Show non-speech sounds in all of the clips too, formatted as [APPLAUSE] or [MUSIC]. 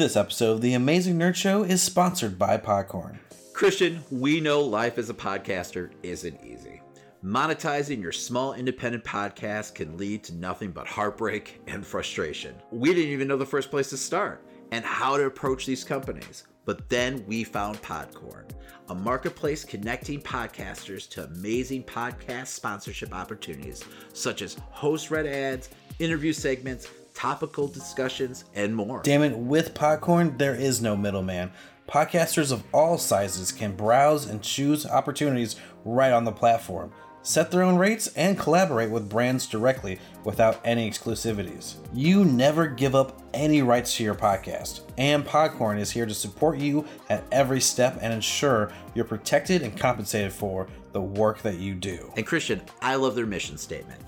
This episode of The Amazing Nerd Show is sponsored by Podcorn. Christian, we know life as a podcaster isn't easy. Monetizing your small independent podcast can lead to nothing but heartbreak and frustration. We didn't even know the first place to start and how to approach these companies. But then we found Podcorn, a marketplace connecting podcasters to amazing podcast sponsorship opportunities such as host read ads, interview segments, topical discussions, and more. Damn it, with Podcorn, there is no middleman. Podcasters of all sizes can browse and choose opportunities right on the platform, set their own rates, and collaborate with brands directly without any exclusivities. You never give up any rights to your podcast, and Podcorn is here to support you at every step and ensure you're protected and compensated for the work that you do. And Christian, I love their mission statement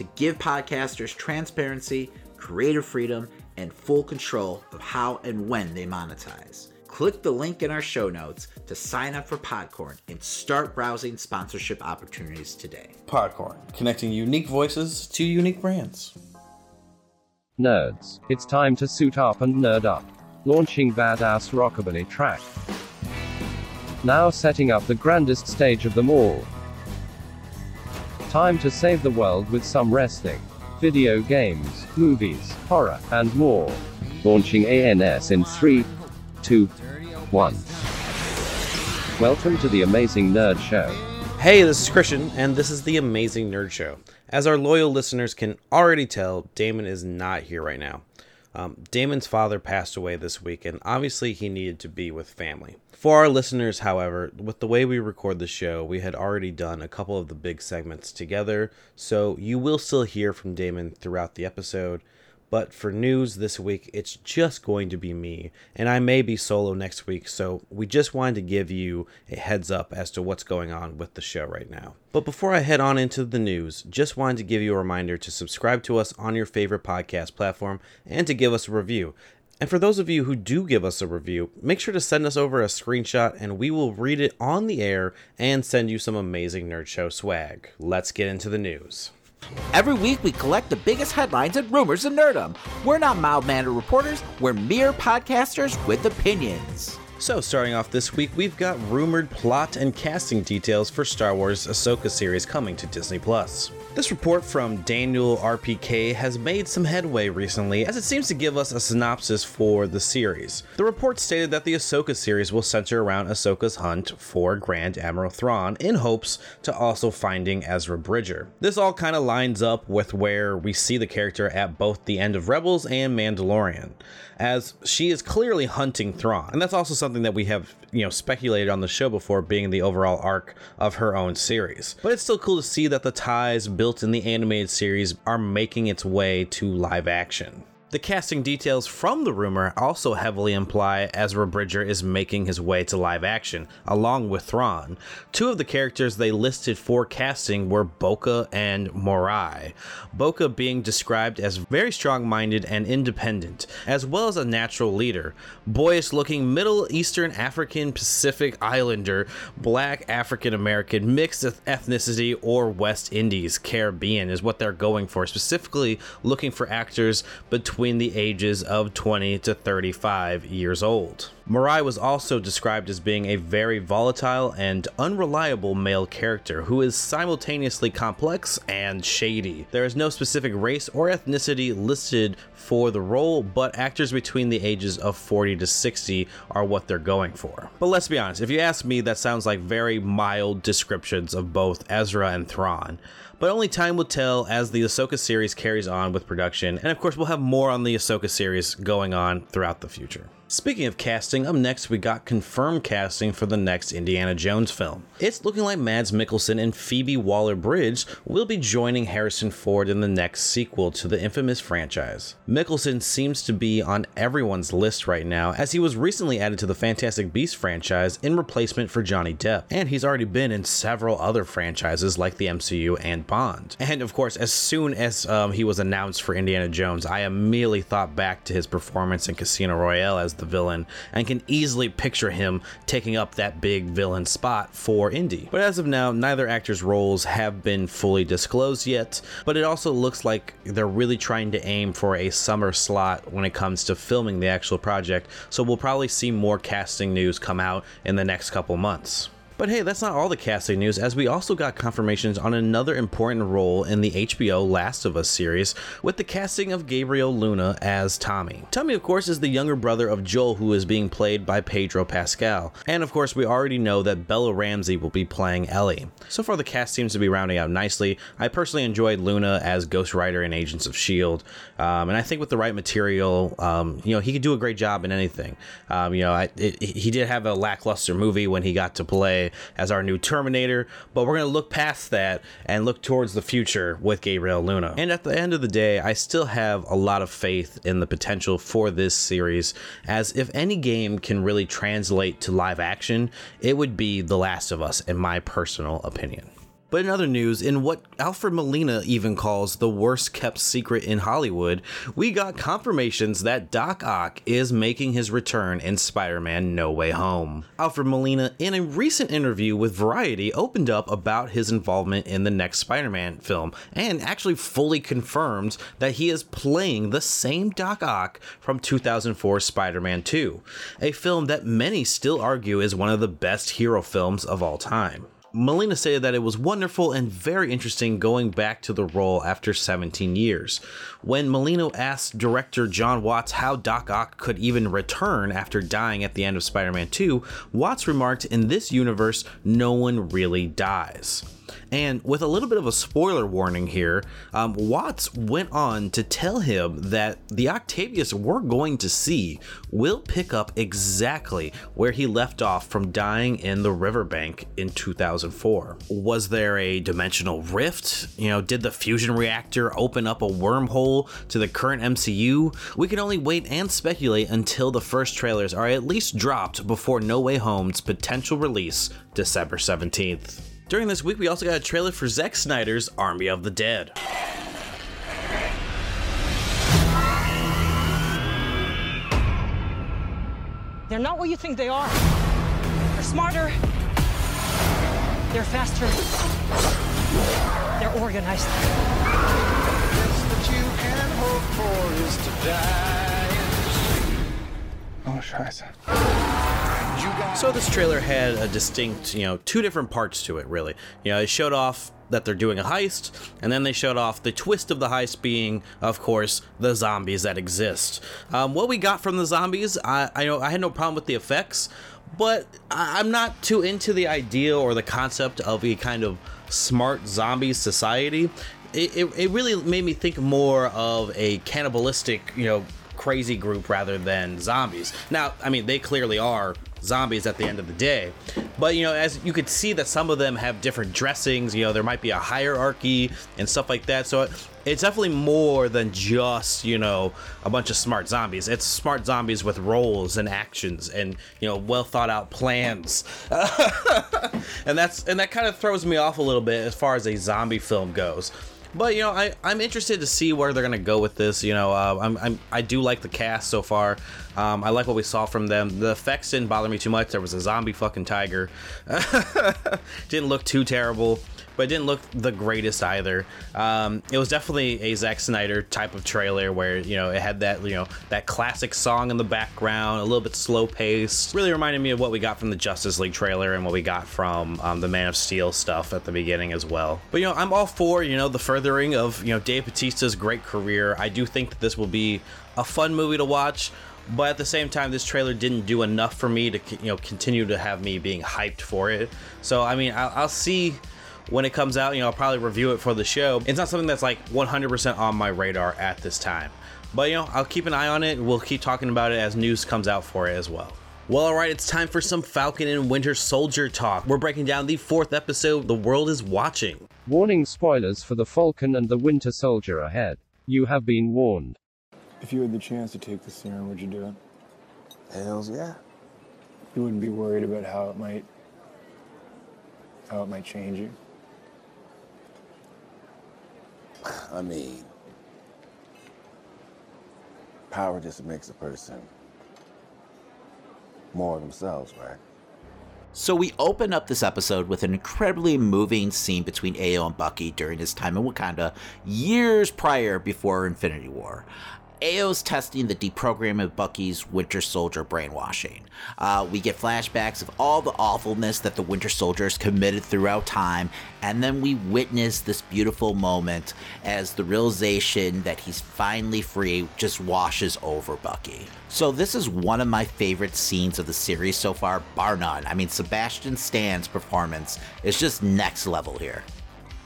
to give podcasters transparency, creative freedom, and full control of how and when they monetize. Click the link in our show notes to sign up for Podcorn and start browsing sponsorship opportunities today. Podcorn, connecting unique voices to unique brands. Nerds, it's time to suit up and nerd up. Launching badass rockabilly track. Now setting up the grandest stage of them all. Time to save the world with some wrestling, video games, movies, horror, and more. Launching ANS in 3, 2, 1. Welcome to the Amazing Nerd Show. Hey, this is Christian, and this is the Amazing Nerd Show. As our loyal listeners can already tell, Damon is not here right now. Um, Damon's father passed away this week, and obviously he needed to be with family. For our listeners, however, with the way we record the show, we had already done a couple of the big segments together, so you will still hear from Damon throughout the episode. But for news this week, it's just going to be me, and I may be solo next week, so we just wanted to give you a heads up as to what's going on with the show right now. But before I head on into the news, just wanted to give you a reminder to subscribe to us on your favorite podcast platform and to give us a review. And for those of you who do give us a review, make sure to send us over a screenshot and we will read it on the air and send you some amazing Nerd Show swag. Let's get into the news. Every week, we collect the biggest headlines and rumors of nerdom. We're not mild mannered reporters, we're mere podcasters with opinions. So, starting off this week, we've got rumored plot and casting details for Star Wars Ahsoka series coming to Disney Plus. This report from Daniel RPK has made some headway recently, as it seems to give us a synopsis for the series. The report stated that the Ahsoka series will center around Ahsoka's hunt for Grand Admiral Thrawn in hopes to also finding Ezra Bridger. This all kind of lines up with where we see the character at both the end of Rebels and Mandalorian, as she is clearly hunting Thrawn, and that's also something that we have, you know, speculated on the show before being the overall arc of her own series. But it's still cool to see that the ties built in the animated series are making its way to live action. The casting details from the rumor also heavily imply Ezra Bridger is making his way to live action, along with Thrawn. Two of the characters they listed for casting were Boka and Morai. Boka being described as very strong minded and independent, as well as a natural leader. Boyish looking Middle Eastern African Pacific Islander, Black African American, mixed ethnicity, or West Indies Caribbean is what they're going for, specifically looking for actors between between the ages of 20 to 35 years old. Morai was also described as being a very volatile and unreliable male character who is simultaneously complex and shady. There is no specific race or ethnicity listed for the role, but actors between the ages of 40 to 60 are what they're going for. But let's be honest, if you ask me, that sounds like very mild descriptions of both Ezra and Thrawn but only time will tell as the Ahsoka series carries on with production, and of course, we'll have more on the Ahsoka series going on throughout the future. Speaking of casting, up next we got confirmed casting for the next Indiana Jones film. It's looking like Mads Mikkelsen and Phoebe Waller Bridge will be joining Harrison Ford in the next sequel to the infamous franchise. Mikkelsen seems to be on everyone's list right now, as he was recently added to the Fantastic Beasts franchise in replacement for Johnny Depp, and he's already been in several other franchises like the MCU and Bond. And of course, as soon as um, he was announced for Indiana Jones, I immediately thought back to his performance in Casino Royale as the villain and can easily picture him taking up that big villain spot for Indy. But as of now, neither actor's roles have been fully disclosed yet, but it also looks like they're really trying to aim for a summer slot when it comes to filming the actual project, so we'll probably see more casting news come out in the next couple months. But hey, that's not all the casting news, as we also got confirmations on another important role in the HBO Last of Us series with the casting of Gabriel Luna as Tommy. Tommy, of course, is the younger brother of Joel, who is being played by Pedro Pascal. And of course, we already know that Bella Ramsey will be playing Ellie. So far, the cast seems to be rounding out nicely. I personally enjoyed Luna as Ghost Rider in Agents of S.H.I.E.L.D., um, and I think with the right material, um, you know, he could do a great job in anything. Um, you know, I, it, he did have a lackluster movie when he got to play as our new Terminator, but we're going to look past that and look towards the future with Gabriel Luna. And at the end of the day, I still have a lot of faith in the potential for this series, as if any game can really translate to live action, it would be The Last of Us, in my personal opinion. But in other news, in what Alfred Molina even calls the worst kept secret in Hollywood, we got confirmations that Doc Ock is making his return in Spider Man No Way Home. Alfred Molina, in a recent interview with Variety, opened up about his involvement in the next Spider Man film and actually fully confirmed that he is playing the same Doc Ock from 2004 Spider Man 2, a film that many still argue is one of the best hero films of all time. Molina stated that it was wonderful and very interesting going back to the role after 17 years. When Molina asked director Jon Watts how Doc Ock could even return after dying at the end of Spider Man 2, Watts remarked, In this universe, no one really dies. And with a little bit of a spoiler warning here, um, Watts went on to tell him that the Octavius we're going to see will pick up exactly where he left off from dying in the riverbank in 2004. Was there a dimensional rift? You know, did the fusion reactor open up a wormhole to the current MCU? We can only wait and speculate until the first trailers are at least dropped before No Way Home's potential release December 17th. During this week, we also got a trailer for Zack Snyder's Army of the Dead. They're not what you think they are. They're smarter. They're faster. They're organized. Oh, scheiße. So this trailer had a distinct, you know, two different parts to it, really. You know, it showed off that they're doing a heist, and then they showed off the twist of the heist being, of course, the zombies that exist. Um, what we got from the zombies, I, I know I had no problem with the effects, but I, I'm not too into the idea or the concept of a kind of smart zombie society. It, it, it really made me think more of a cannibalistic, you know, crazy group rather than zombies. Now, I mean, they clearly are zombies at the end of the day. But you know, as you could see that some of them have different dressings, you know, there might be a hierarchy and stuff like that. So it's definitely more than just, you know, a bunch of smart zombies. It's smart zombies with roles and actions and, you know, well thought out plans. [LAUGHS] and that's and that kind of throws me off a little bit as far as a zombie film goes. But you know, I I'm interested to see where they're gonna go with this. You know, uh, I'm, I'm I do like the cast so far. Um, I like what we saw from them. The effects didn't bother me too much. There was a zombie fucking tiger. [LAUGHS] didn't look too terrible but it didn't look the greatest either. Um, it was definitely a Zack Snyder type of trailer where you know it had that you know that classic song in the background, a little bit slow paced. Really reminded me of what we got from the Justice League trailer and what we got from um, the Man of Steel stuff at the beginning as well. But you know, I'm all for you know the furthering of you know Dave Batista's great career. I do think that this will be a fun movie to watch but at the same time this trailer didn't do enough for me to you know continue to have me being hyped for it so i mean i'll, I'll see when it comes out you know i'll probably review it for the show it's not something that's like 100% on my radar at this time but you know i'll keep an eye on it we'll keep talking about it as news comes out for it as well well, all right, it's time for some Falcon and Winter Soldier talk. We're breaking down the fourth episode, The World is Watching. Warning spoilers for the Falcon and the Winter Soldier ahead. You have been warned. If you had the chance to take the serum, would you do it? Hells yeah. You wouldn't be worried about how it might how it might change you. I mean, power just makes a person more of themselves, right? So we open up this episode with an incredibly moving scene between Ayo and Bucky during his time in Wakanda years prior before Infinity War. Ayo's testing the deprogramming of Bucky's Winter Soldier brainwashing. Uh, we get flashbacks of all the awfulness that the Winter Soldiers committed throughout time, and then we witness this beautiful moment as the realization that he's finally free just washes over Bucky. So this is one of my favorite scenes of the series so far, bar none. I mean, Sebastian Stan's performance is just next level here.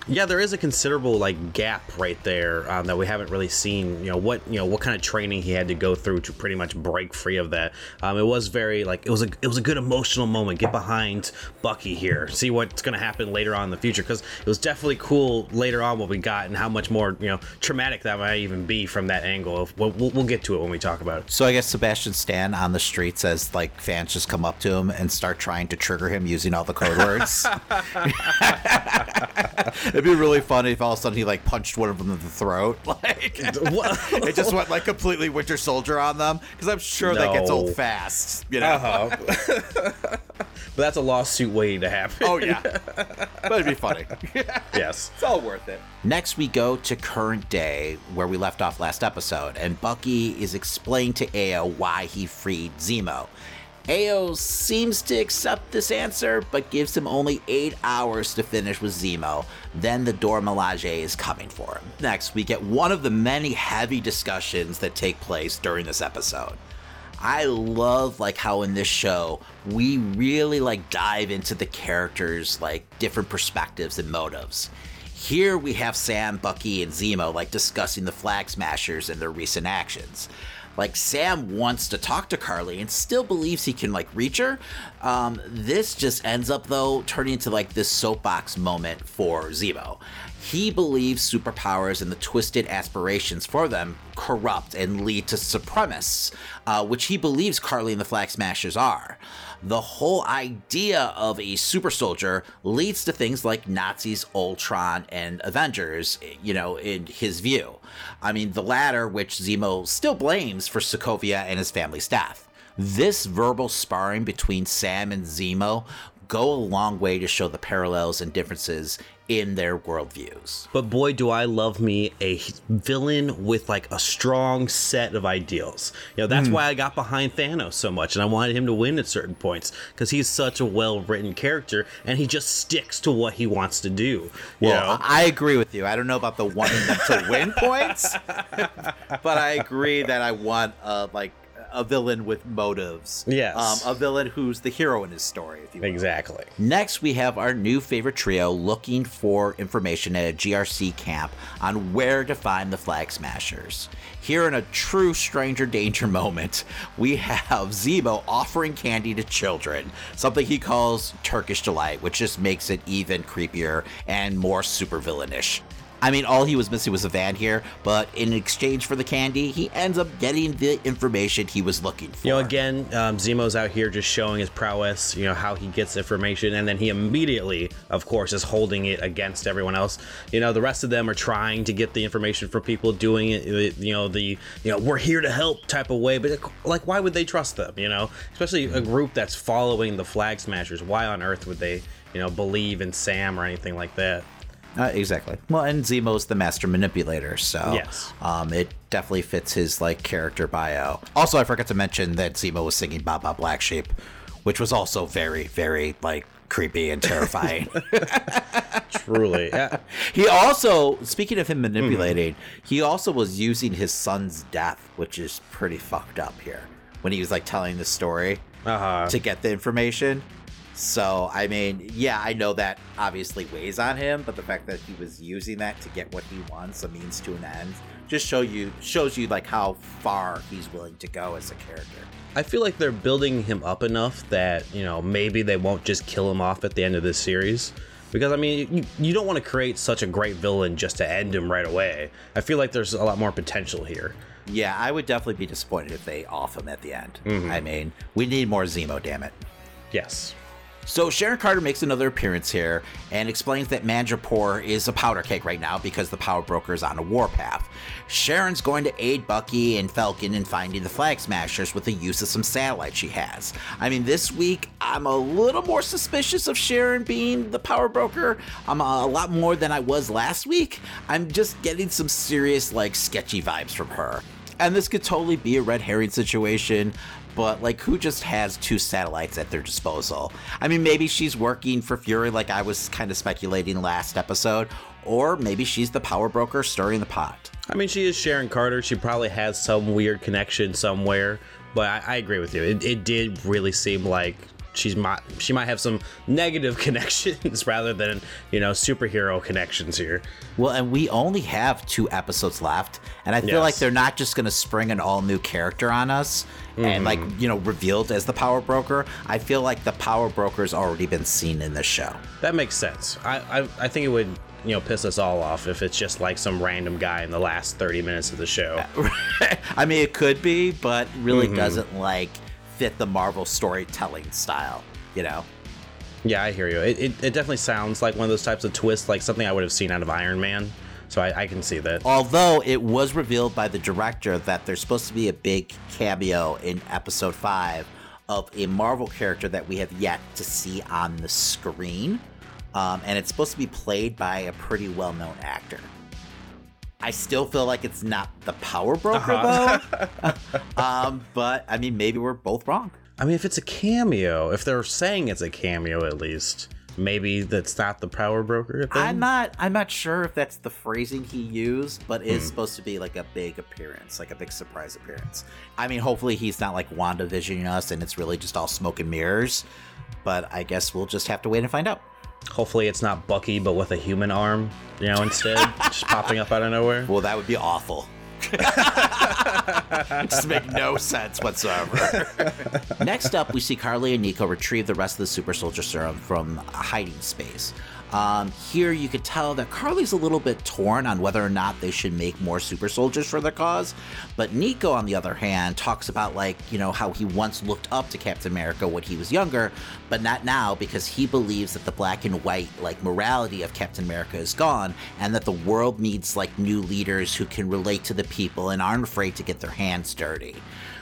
Yeah, there is a considerable like gap right there um, that we haven't really seen. You know what you know what kind of training he had to go through to pretty much break free of that. Um, it was very like it was a it was a good emotional moment. Get behind Bucky here, see what's going to happen later on in the future because it was definitely cool later on what we got and how much more you know traumatic that might even be from that angle. We'll, we'll, we'll get to it when we talk about it. So I guess Sebastian Stan on the streets as like fans just come up to him and start trying to trigger him using all the code words. [LAUGHS] It'd be really funny if all of a sudden he like punched one of them in the throat. [LAUGHS] Like [LAUGHS] it just went like completely Winter Soldier on them because I'm sure that gets old fast. You know. Uh-huh. [LAUGHS] but that's a lawsuit waiting to happen. Oh yeah, but it'd be funny. yes. It's all worth it. Next, we go to current day, where we left off last episode, and Bucky is explaining to Ayo why he freed Zemo. Ayo seems to accept this answer, but gives him only eight hours to finish with Zemo. Then the Dora Milaje is coming for him. Next, we get one of the many heavy discussions that take place during this episode. I love like how in this show we really like dive into the characters like different perspectives and motives. Here we have Sam, Bucky, and Zemo like discussing the Flag Smashers and their recent actions. Like Sam wants to talk to Karli and still believes he can like reach her. Um, this just ends up though turning into like this soapbox moment for Zemo. He believes superpowers and the twisted aspirations for them corrupt and lead to supremacists, uh, which he believes Karli and the Flag Smashers are. The whole idea of a super soldier leads to things like Nazis, Ultron, and Avengers, you know, in his view. I mean, the latter, which Zemo still blames for Sokovia and his family's death. This verbal sparring between Sam and Zemo go a long way to show the parallels and differences in their worldviews. But boy, do I love me a villain with like a strong set of ideals. You know, that's why I got behind Thanos so much and I wanted him to win at certain points because he's such a well written character and he just sticks to what he wants to do. You Well, know? I agree with you. I don't know about the wanting them to win points, [LAUGHS] but I agree that I want uh, like a villain with motives. Yes. um, a villain who's the hero in his story. If you will. Exactly. Next, we have our new favorite trio looking for information at a GRC camp on where to find the Flag Smashers. Here, in a true stranger danger [LAUGHS] moment, we have Zemo offering candy to children, something he calls Turkish delight, which just makes it even creepier and more supervillainish. I mean, all he was missing was a van here, but in exchange for the candy, he ends up getting the information he was looking for. You know, again, um, Zemo's out here just showing his prowess, you know, how he gets information, and then he immediately, of course, is holding it against everyone else. You know, the rest of them are trying to get the information from people, doing it, uh, you know, the, you know, we're here to help type of way, but like, why would they trust them, you know? Especially a group that's following the Flag Smashers. Why on earth would they, you know, believe in Sam or anything like that? Uh, exactly. Well, and Zemo's the master manipulator, so Yes. um, it definitely fits his like character bio. Also, I forgot to mention that Zemo was singing "Baba Black Sheep," which was also very, very like creepy and terrifying. [LAUGHS] [LAUGHS] Truly. Yeah. he also, speaking of him manipulating, he also was using his son's death, which is pretty fucked up here. When he was like telling the story Uh-huh. to get the information. So, I mean, yeah, I know that obviously weighs on him, but the fact that he was using that to get what he wants, a means to an end, just show you shows you like how far he's willing to go as a character. I feel like they're building him up enough that, you know, maybe they won't just kill him off at the end of this series. Because, I mean, you, you don't want to create such a great villain just to end him right away. I feel like there's a lot more potential here. Yeah, I would definitely be disappointed if they off him at the end. Mm-hmm. I mean, we need more Zemo, damn it. Yes. So Sharon Carter makes another appearance here and explains that Madripoor is a powder keg right now because the power broker is on a warpath. Sharon's going to aid Bucky and Falcon in finding the Flag Smashers with the use of some satellites she has. I mean, this week I'm a little more suspicious of Sharon being the power broker. I'm a lot more than I was last week. I'm just getting some serious, like, sketchy vibes from her. And this could totally be a red herring situation but like who just has two satellites at their disposal? I mean, maybe she's working for Fury like I was kind of speculating last episode, or maybe she's the power broker stirring the pot. I mean, she is Sharon Carter. She probably has some weird connection somewhere, but I, I agree with you. It, it did really seem like she's might she might have some negative [LAUGHS] connections rather than you know superhero connections here. Well, and we only have two episodes left, and I feel Yes. like they're not just going to spring an all new character on us and like mm-hmm. you know revealed as the power broker. I feel like the power broker's already been seen in the show. That makes sense. I, I I think it would you know piss us all off if it's just like some random guy in the last 30 minutes of the show. [LAUGHS] I mean, it could be, but really mm-hmm. doesn't like fit the Marvel storytelling style. You know. Yeah, I hear you. It, it, it definitely sounds like one of those types of twists, like something I would have seen out of Iron Man. So I, I can see that. Although it was revealed by the director that there's supposed to be a big cameo in episode 5 of a Marvel character that we have yet to see on the screen. Um, and it's supposed to be played by a pretty well known actor. I still feel like it's not the Power Broker, though. [LAUGHS] um, but I mean, maybe we're both wrong. I mean, if it's a cameo, if they're saying it's a cameo at least, maybe that's not the power broker thing. I'm not. I'm not sure if that's the phrasing he used, but Hmm. it's supposed to be like a big appearance, like a big surprise appearance. I mean, hopefully he's not like WandaVisioning us, and it's really just all smoke and mirrors. But I guess we'll just have to wait and find out. Hopefully, it's not Bucky, but with a human arm, you know, instead, [LAUGHS] just popping up out of nowhere. Well, that would be awful. [LAUGHS] just make no sense whatsoever. Next up, we see Karli and Nico retrieve the rest of the super soldier serum from a hiding space. Um, here, you could tell that Karli's a little bit torn on whether or not they should make more super soldiers for their cause. But Nico, on the other hand, talks about, like, you know, how he once looked up to Captain America when he was younger, but not now because he believes that the black and white, like, morality of Captain America is gone and that the world needs, like, new leaders who can relate to the people and aren't afraid to get their hands dirty.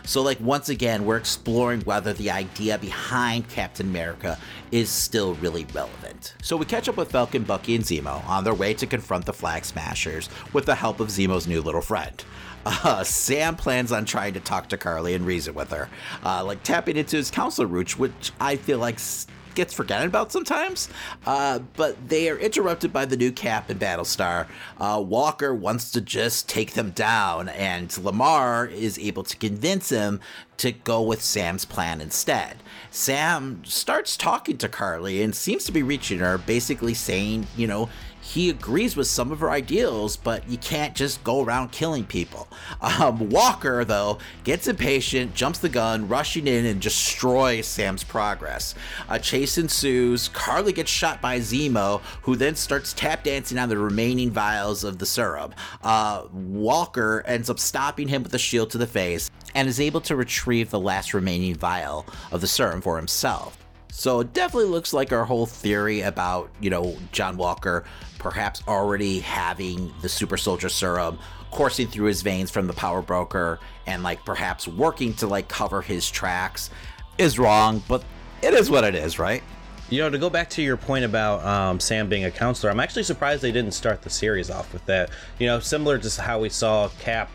So, like, once again, we're exploring whether the idea behind Captain America is still really relevant. So, we catch up with Falcon, Bucky, and Zemo on their way to confront the Flag Smashers with the help of Zemo's new little friend. [LAUGHS] Uh, Sam plans on trying to talk to Karli and reason with her, uh, like tapping into his counselor roots, which I feel like s- gets forgotten about sometimes. Uh, but they are interrupted by the new Cap and Battlestar. Uh, Walker wants to just take them down, and Lamar is able to convince him to go with Sam's plan instead. Sam starts talking to Karli and seems to be reaching her, basically saying, you know, he agrees with some of her ideals, but you can't just go around killing people. Um, Walker, though, gets impatient, jumps the gun, rushing in and destroys Sam's progress. A chase ensues. Karli gets shot by Zemo, who then starts tap dancing on the remaining vials of the serum. Uh, Walker ends up stopping him with a shield to the face and is able to retrieve the last remaining vial of the serum for himself. So it definitely looks like our whole theory about, you know, John Walker perhaps already having the super soldier serum coursing through his veins from the power broker and like perhaps working to like cover his tracks is wrong, but it is what it is, right? You know, to go back to your point about um, Sam being a counselor, I'm actually surprised they didn't start the series off with that. You know, similar to how we saw Cap,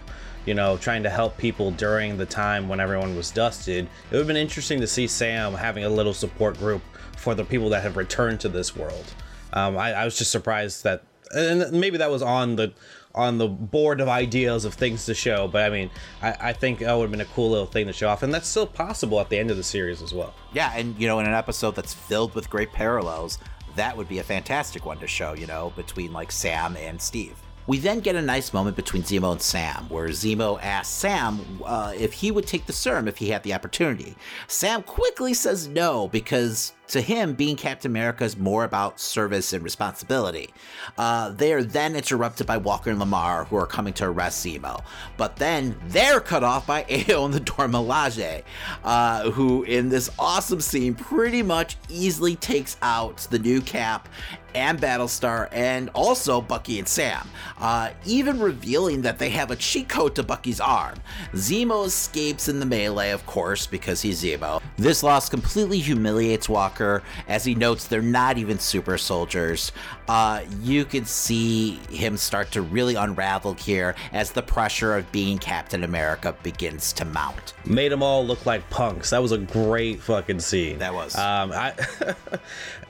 you know, trying to help people during the time when everyone was dusted. It would have been interesting to see Sam having a little support group for the people that have returned to this world. Um, I, I was just surprised that, and maybe that was on the on the board of ideas of things to show. But I mean, I, I think that would have been a cool little thing to show off, and that's still possible at the end of the series as well. Yeah, and you know, in an episode that's filled with great parallels, that would be a fantastic one to show, you know, between like Sam and Steve. We then get a nice moment between Zemo and Sam, where Zemo asks Sam uh, if he would take the serum if he had the opportunity. Sam quickly says no because To him, being Captain America is more about service and responsibility. Uh, they are then interrupted by Walker and Lamar, who are coming to arrest Zemo. But then they're cut off by [LAUGHS] Ayo and the Dora Milaje, uh, who, in this awesome scene, pretty much easily takes out the new Cap and Battlestar, and also Bucky and Sam, uh, even revealing that they have a cheat code to Bucky's arm. Zemo escapes in the melee, of course, because he's Zemo. This loss completely humiliates Walker, as he notes they're not even super soldiers. Uh, you can see him start to really unravel here as the pressure of being Captain America begins to mount. Made them all look like punks. That was a great fucking scene. That was. Um, I,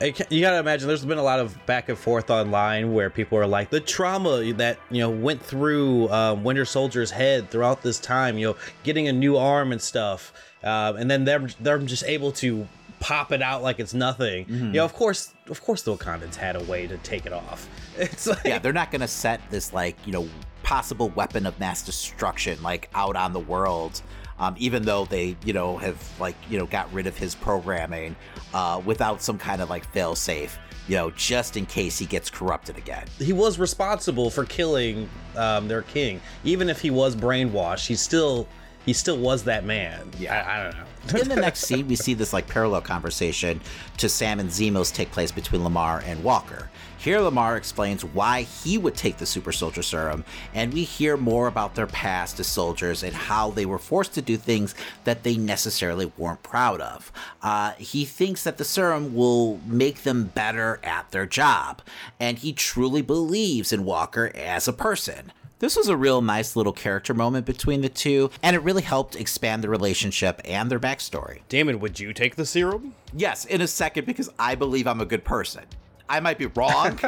[LAUGHS] you gotta imagine. There's been a lot of back and forth online where people are like the trauma that you know went through um, Winter Soldier's head throughout this time. You know, getting a new arm and stuff, um, and then they're they're just able to pop it out like it's nothing. Mm-hmm. You know, of course, of course, the Wakandans had a way to take it off. [LAUGHS] It's like yeah, they're not going to set this like you know possible weapon of mass destruction like out on the world. Um, even though they you know have like you know got rid of his programming uh, without some kind of like fail safe, you know, just in case he gets corrupted again. he was responsible for killing um, their king. Even if he was brainwashed, he still he still was that man. Yeah. I, I don't know. in the next [LAUGHS] scene, we see this like parallel conversation to Sam and Zemos take place between Lamar and Walker. Here, Lamar explains why he would take the super soldier serum, and we hear more about their past as soldiers and how they were forced to do things that they necessarily weren't proud of. Uh, he thinks that the serum will make them better at their job, and he truly believes in Walker as a person. This was a real nice little character moment between the two, and it really helped expand the relationship and their backstory. Damon, would you take the serum? Yes, in a second, because I believe I'm a good person. I might be wrong, [LAUGHS]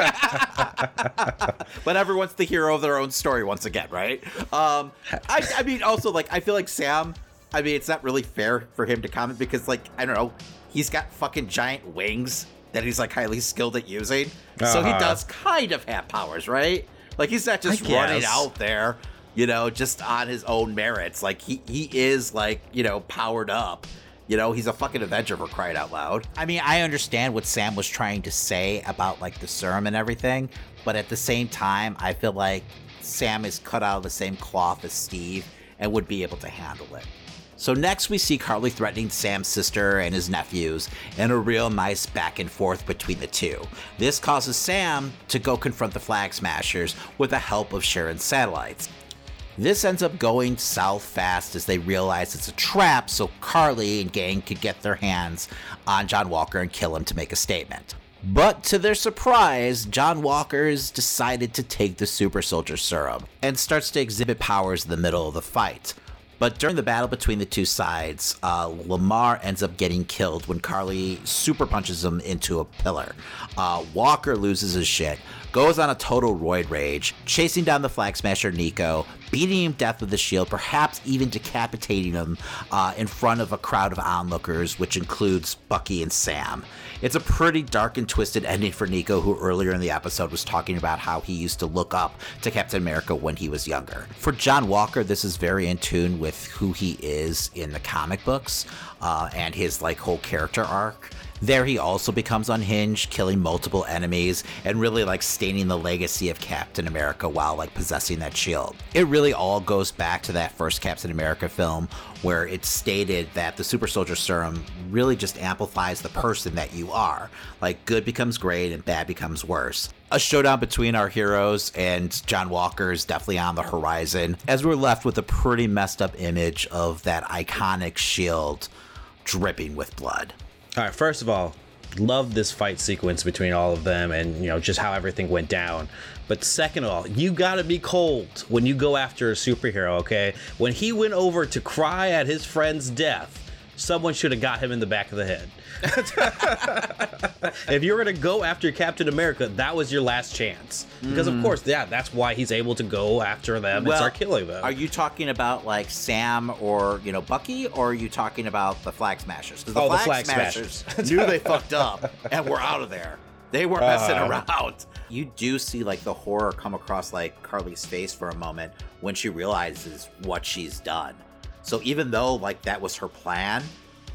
but everyone's the hero of their own story once again, right? Um, I, I mean, also, like, I feel like Sam, I mean, it's not really fair for him to comment because, like, I don't know, he's got fucking giant wings that he's, like, highly skilled at using. So he Uh-huh. does kind of have powers, right? Like, he's not just running out there, you know, just on his own merits. Like, he, he is, like, you know, powered up. You know, he's a fucking Avenger for crying out loud. I mean, I understand what Sam was trying to say about like the serum and everything, but at the same time, I feel like Sam is cut out of the same cloth as Steve and would be able to handle it. So next we see Karli threatening Sam's sister and his nephews, and a real nice back and forth between the two. This causes Sam to go confront the Flag Smashers with the help of Sharon's satellites. This ends up going south fast as they realize it's a trap so Karli and gang could get their hands on John Walker and kill him to make a statement. But to their surprise, John Walker's decided to take the super soldier serum and starts to exhibit powers in the middle of the fight. But during the battle between the two sides, uh, Lamar ends up getting killed when Karli super punches him into a pillar. Uh, Walker loses his shit, goes on a total roid rage, chasing down the flag smasher Nico, beating him death with a shield, perhaps even decapitating him uh, in front of a crowd of onlookers, which includes Bucky and Sam. It's a pretty dark and twisted ending for Nico, who earlier in the episode was talking about how he used to look up to Captain America when he was younger. For John Walker, this is very in tune with who he is in the comic books uh, and his like whole character arc. There, he also becomes unhinged, killing multiple enemies, and really like staining the legacy of Captain America while like possessing that shield. It really all goes back to that first Captain America film where it stated that the super soldier serum really just amplifies the person that you are. Like, good becomes great and bad becomes worse. A showdown between our heroes and John Walker is definitely on the horizon, as we're left with a pretty messed up image of that iconic shield dripping with blood. All right, first of all, love this fight sequence between all of them and, you know, just how everything went down. But second of all, you gotta be cold when you go after a superhero, okay? When he went over to cry at his friend's death, someone should have got him in the back of the head. [LAUGHS] if you're gonna go after Captain America, that was your last chance. Because of course, yeah, that's why he's able to go after them and start killing them. Are you talking about like Sam or you know Bucky, or are you talking about the Flag Smashers? 'Cause the Oh, the Flag, Flag Smashers [LAUGHS] knew they [LAUGHS] fucked up and were out of there. They weren't messing Uh-huh. around. You do see like the horror come across like Karli's face for a moment when she realizes what she's done. So even though like that was her plan,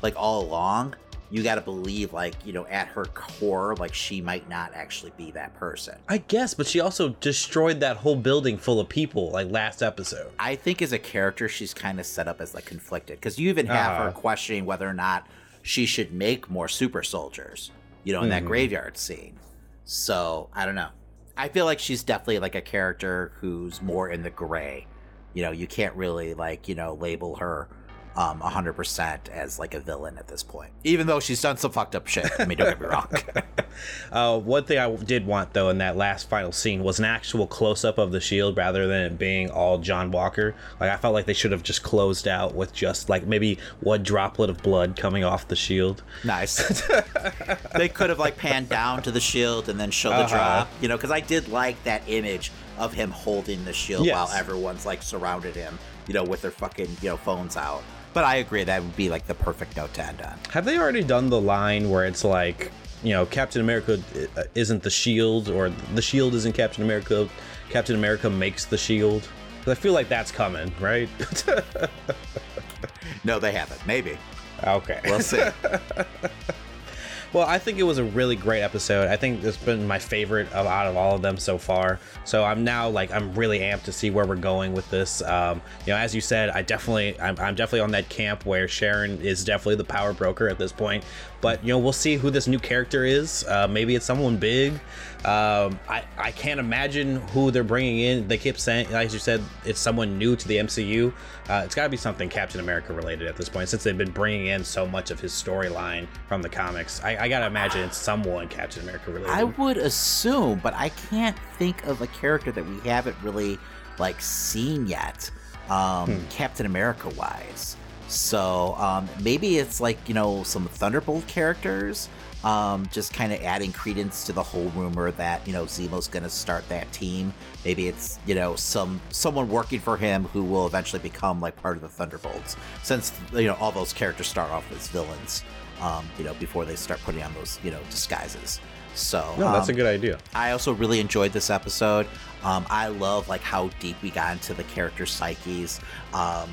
like all along, you got to believe like you know at her core like she might not actually be that person I guess, but she also destroyed that whole building full of people like last episode. i think as a character she's kind of set up as like conflicted because you even have her Uh-huh. questioning whether or not she should make more super soldiers you know in that Mhm. graveyard scene so i don't know i feel like she's definitely like a character who's more in the gray you know you can't really like you know label her um 100% as like a villain at this point even though she's done some fucked up shit i mean don't get me wrong [LAUGHS] Uh, one thing I did want though in that last final scene was an actual close up of the shield rather than it being all John Walker. Like I felt like they should have just closed out with just like maybe one droplet of blood coming off the shield. Nice. [LAUGHS] they could have like panned down to the shield and then show the Uh-huh. drop, you know, because I did like that image of him holding the shield Yes. while everyone's like surrounded him, you know, with their fucking you know phones out. But I agree that would be like the perfect note to end on. Have they already done the line where it's like, you know, Captain America uh, isn't the shield or the shield isn't Captain America, Captain America makes the shield? I feel like that's coming, right? [LAUGHS] No, they haven't. Maybe okay. we'll see. [LAUGHS] Well, I think it was a really great episode. I think it's been my favorite of, out of all of them so far. So I'm now like I'm really amped to see where we're going with this. Um, you know, as you said, I definitely I'm, I'm definitely on that camp where Sharon is definitely the power broker at this point. But you know, we'll see who this new character is. Uh, maybe it's someone big. Um, I I can't imagine who they're bringing in. They keep saying, as you said, it's someone new to the MCU. Uh, it's got to be something Captain America related at this point, since they've been bringing in so much of his storyline from the comics. I, I gotta imagine it's someone Captain America related. I would assume, but I can't think of a character that we haven't really like seen yet, um, Hmm. Captain America wise. So um, maybe it's like you know some Thunderbolt characters, um, just kind of adding credence to the whole rumor that you know Zemo's going to start that team. Maybe it's you know some someone working for him who will eventually become like part of the Thunderbolts, since you know all those characters start off as villains. Um, you know, before they start putting on those, you know, disguises. So no, that's a um, good idea. I also really enjoyed this episode. Um, I love like how deep we got into the character psyches. Um,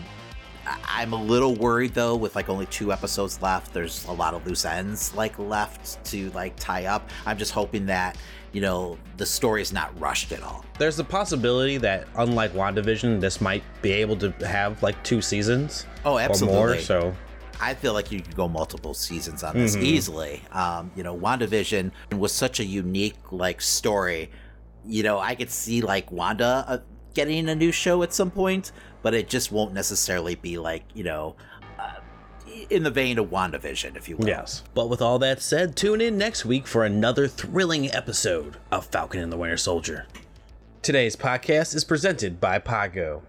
I'm a little worried though, with like only two episodes left. There's a lot of loose ends like left to like tie up. I'm just hoping that you know the story is not rushed at all. There's a possibility that, unlike WandaVision, this might be able to have like two seasons Oh, or more. absolutely. So I feel like you could go multiple seasons on this Mhm. easily. Um, you know, WandaVision was such a unique like story. You know, I could see like Wanda uh, getting a new show at some point, but it just won't necessarily be like you know, uh, in the vein of WandaVision, if you will. Yes. But with all that said, tune in next week for another thrilling episode of Falcon and the Winter Soldier. Today's podcast is presented by Podgo.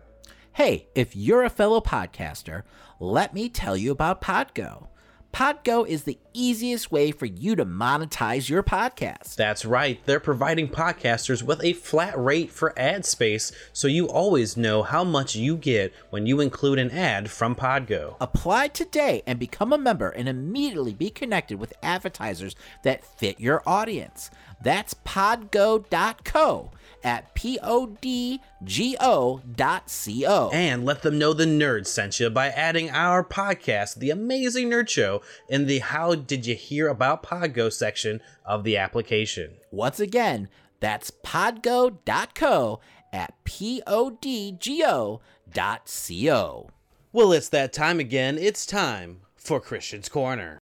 Hey, if you're a fellow podcaster, let me tell you about Podgo. Podgo is the easiest way for you to monetize your podcast. That's right, they're providing podcasters with a flat rate for ad space so you always know how much you get when you include an ad from Podgo. Apply today and become a member and immediately be connected with advertisers that fit your audience. That's podgo.co at P O D G O dot C O. And let them know the nerd sent you by adding our podcast, The Amazing Nerd Show, in the How Did You Hear About Podgo section of the application. Once again, that's podgo.co at P O D G O dot C O. Well, it's that time again. It's time for Christian's Corner.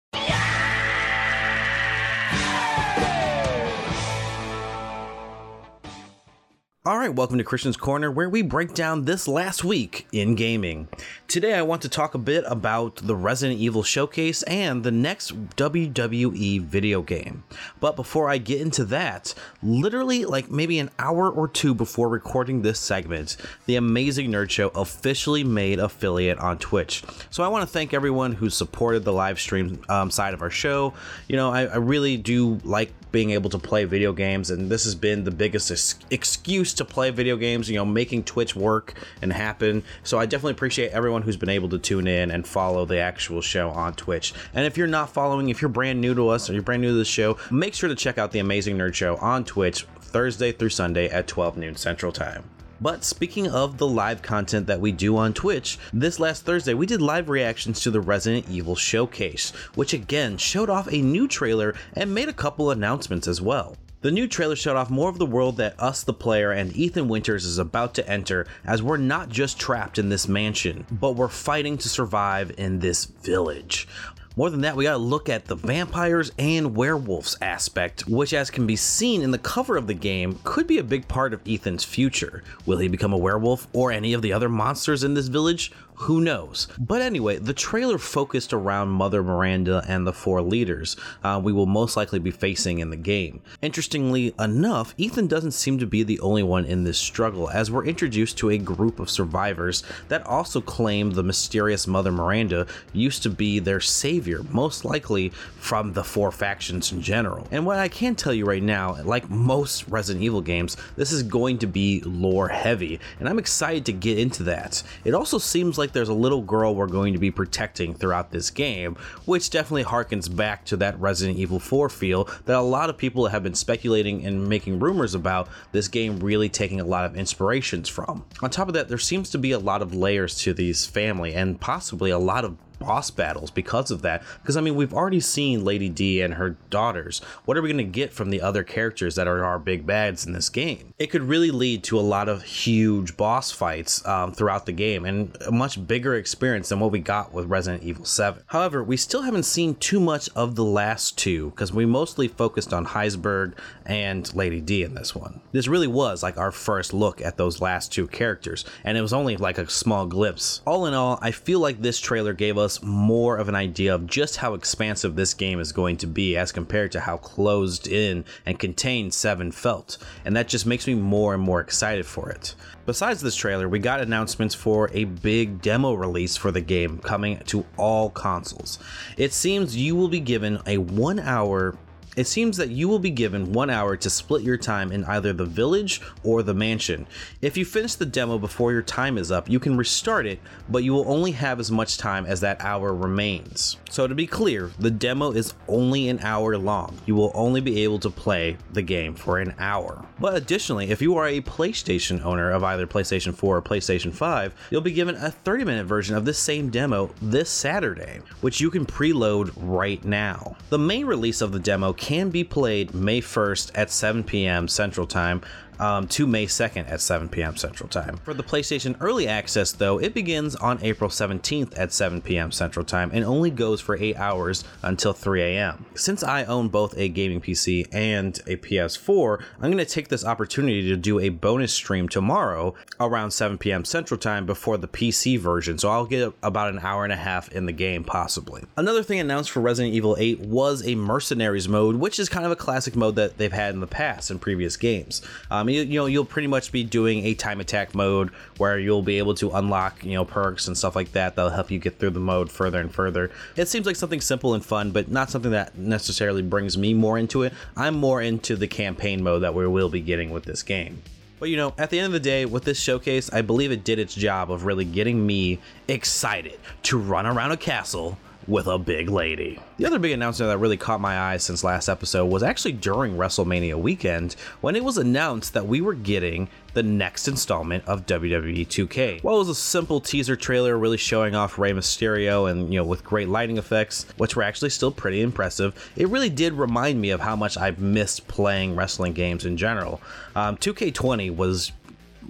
All right, welcome to Christian's Corner, where we break down this last week in gaming. Today, I want to talk a bit about the Resident Evil Showcase and the next WWE video game. But before I get into that, literally like maybe an hour or two before recording this segment, the Amazing Nerd Show officially made affiliate on Twitch. So I want to thank everyone who supported the live stream um, side of our show. You know, I, I really do like being able to play video games, and this has been the biggest ex- excuse to play video games, you know, making Twitch work and happen. So I definitely appreciate everyone who's been able to tune in and follow the actual show on Twitch. And if you're not following, if you're brand new to us or you're brand new to the show, make sure to check out the Amazing Nerd Show on Twitch Thursday through Sunday at 12 noon Central Time. But speaking of the live content that we do on Twitch, this last Thursday we did live reactions to the Resident Evil Showcase, which again showed off a new trailer and made a couple announcements as well. The new trailer showed off more of the world that us, the player, and Ethan Winters is about to enter, as we're not just trapped in this mansion, but we're fighting to survive in this village. More than that, we gotta look at the vampires and werewolves aspect, which, as can be seen in the cover of the game, could be a big part of Ethan's future. Will he become a werewolf or any of the other monsters in this village? Who knows? But anyway, the trailer focused around Mother Miranda and the four leaders uh, we will most likely be facing in the game. Interestingly enough, Ethan doesn't seem to be the only one in this struggle, as we're introduced to a group of survivors that also claim the mysterious Mother Miranda used to be their savior, most likely from the four factions in general. And what I can tell you right now, like most Resident Evil games, this is going to be lore heavy, and I'm excited to get into that. It also seems like there's a little girl we're going to be protecting throughout this game, which definitely harkens back to that Resident Evil 4 feel that a lot of people have been speculating and making rumors about this game really taking a lot of inspirations from. On top of that, there seems to be a lot of layers to these family and possibly a lot of boss battles because of that. Because I mean, we've already seen Lady D and her daughters. What are we going to get from the other characters that are our big bads in this game? It could really lead to a lot of huge boss fights um, throughout the game and a much bigger experience than what we got with Resident Evil 7. However, we still haven't seen too much of the last two because we mostly focused on Heisenberg and Lady D in this one. This really was like our first look at those last two characters, and it was only like a small glimpse. All in all, I feel like this trailer gave us more of an idea of just how expansive this game is going to be as compared to how closed in and contained 7 felt, and that just makes me more and more excited for it. Besides this trailer, we got announcements for a big demo release for the game coming to all consoles. It seems you will be given a one hour it seems that you will be given one hour to split your time in either the village or the mansion. If you finish the demo before your time is up, you can restart it, but you will only have as much time as that hour remains. So, to be clear, the demo is only an hour long. You will only be able to play the game for an hour. But additionally, if you are a PlayStation owner of either PlayStation 4 or PlayStation 5, you'll be given a 30 minute version of this same demo this Saturday, which you can preload right now. The main release of the demo can be played May 1st at 7 p.m. Central Time um, to May 2nd at 7 p.m. Central Time. For the PlayStation Early Access, though, it begins on April 17th at 7 p.m. Central Time and only goes for 8 hours until 3 a.m. Since I own both a gaming PC and a PS4, I'm going to take this opportunity to do a bonus stream tomorrow around 7 p.m. Central Time before the PC version, so I'll get about an hour and a half in the game, possibly. Another thing announced for Resident Evil 8 was a Mercenaries mode, which is kind of a classic mode that they've had in the past in previous games. Um, you, you know you'll pretty much be doing a time attack mode where you'll be able to unlock you know perks and stuff like that that'll help you get through the mode further and further. It seems like something simple and fun, but not something that necessarily brings me more into it. I'm more into the campaign mode that we will be getting with this game. But you know, at the end of the day, with this showcase, I believe it did its job of really getting me excited to run around a castle with a big lady. The other big announcement that really caught my eye since last episode was actually during WrestleMania weekend when it was announced that we were getting the next installment of WWE 2K. While it was a simple teaser trailer really showing off Rey Mysterio and, you know, with great lighting effects, which were actually still pretty impressive, it really did remind me of how much I've missed playing wrestling games in general. Um, 2K20 was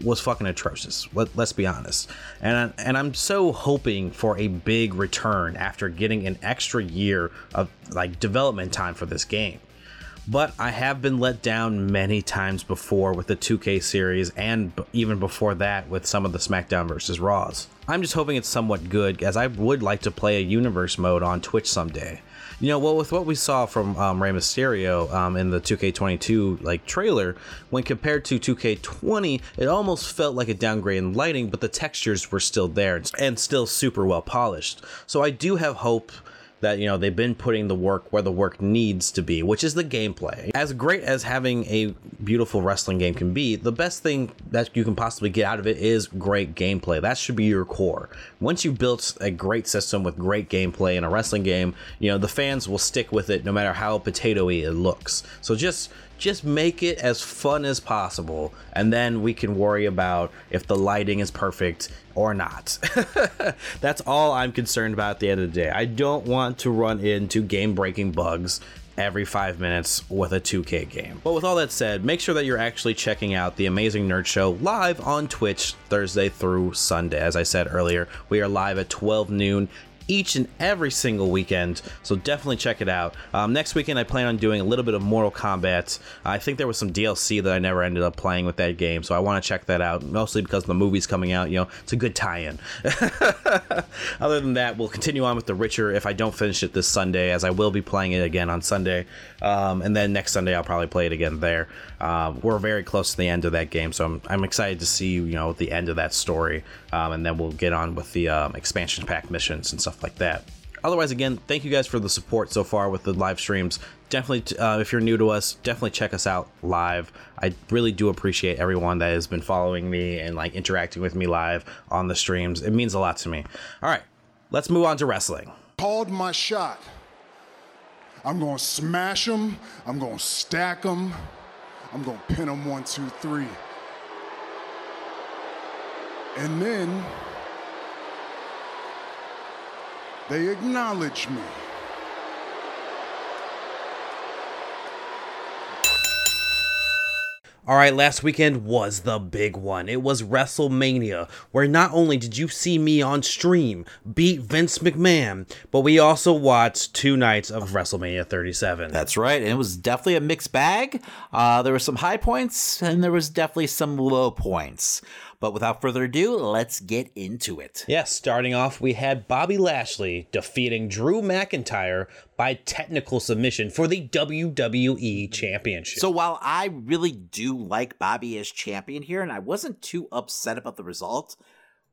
was fucking atrocious. Let, us be honest. And and I'm so hoping for a big return after getting an extra year of like development time for this game. But I have been let down many times before with the 2K series and even before that with some of the SmackDown versus Raws. I'm just hoping it's somewhat good as I would like to play a universe mode on Twitch someday. You know, well, with what we saw from um, Rey Mysterio um, in the 2K22 like trailer, when compared to 2K20, it almost felt like a downgrade in lighting, but the textures were still there and still super well polished. So I do have hope that you know they've been putting the work where the work needs to be, which is the gameplay. As great as having a beautiful wrestling game can be, the best thing that you can possibly get out of it is great gameplay. That should be your core. Once you built a great system with great gameplay in a wrestling game, you know the fans will stick with it no matter how potatoy it looks. So just just make it as fun as possible, and then we can worry about if the lighting is perfect or not. [LAUGHS] That's all I'm concerned about at the end of the day. I don't want to run into game breaking bugs every five minutes with a 2K game. But with all that said, make sure that you're actually checking out the Amazing Nerd Show live on Twitch Thursday through Sunday. As I said earlier, we are live at 12 noon each and every single weekend. So definitely check it out. Um, next weekend, I plan on doing a little bit of Mortal Kombat. I think there was some DLC that I never ended up playing with that game, so I want to check that out. Mostly because the movie's coming out. You know, it's a good tie-in. [LAUGHS] Other than that, we'll continue on with The Witcher if I don't finish it this Sunday, as I will be playing it again on Sunday. Um, and then next Sunday, I'll probably play it again there. Um, we're very close to the end of that game, so I'm, I'm excited to see you know the end of that story, um, and then we'll get on with the um, expansion pack missions and stuff like that. Otherwise, again, thank you guys for the support so far with the live streams. Definitely, uh, if you're new to us, definitely check us out live. I really do appreciate everyone that has been following me and like interacting with me live on the streams. It means a lot to me. All right, let's move on to wrestling. Called my shot. I'm gonna smash them. I'm gonna stack them. I'm gonna pin them one, two, three. And then they acknowledge me. All right, last weekend was the big one. It was WrestleMania, where not only did you see me on stream beat Vince McMahon, but we also watched two nights of WrestleMania 37. That's right. And it was definitely a mixed bag. Uh, there were some high points and there was definitely some low points. But without further ado, let's get into it. Yes, starting off, we had Bobby Lashley defeating Drew McIntyre by technical submission for the WWE Championship. So while I really do like Bobby as champion here, and I wasn't too upset about the result,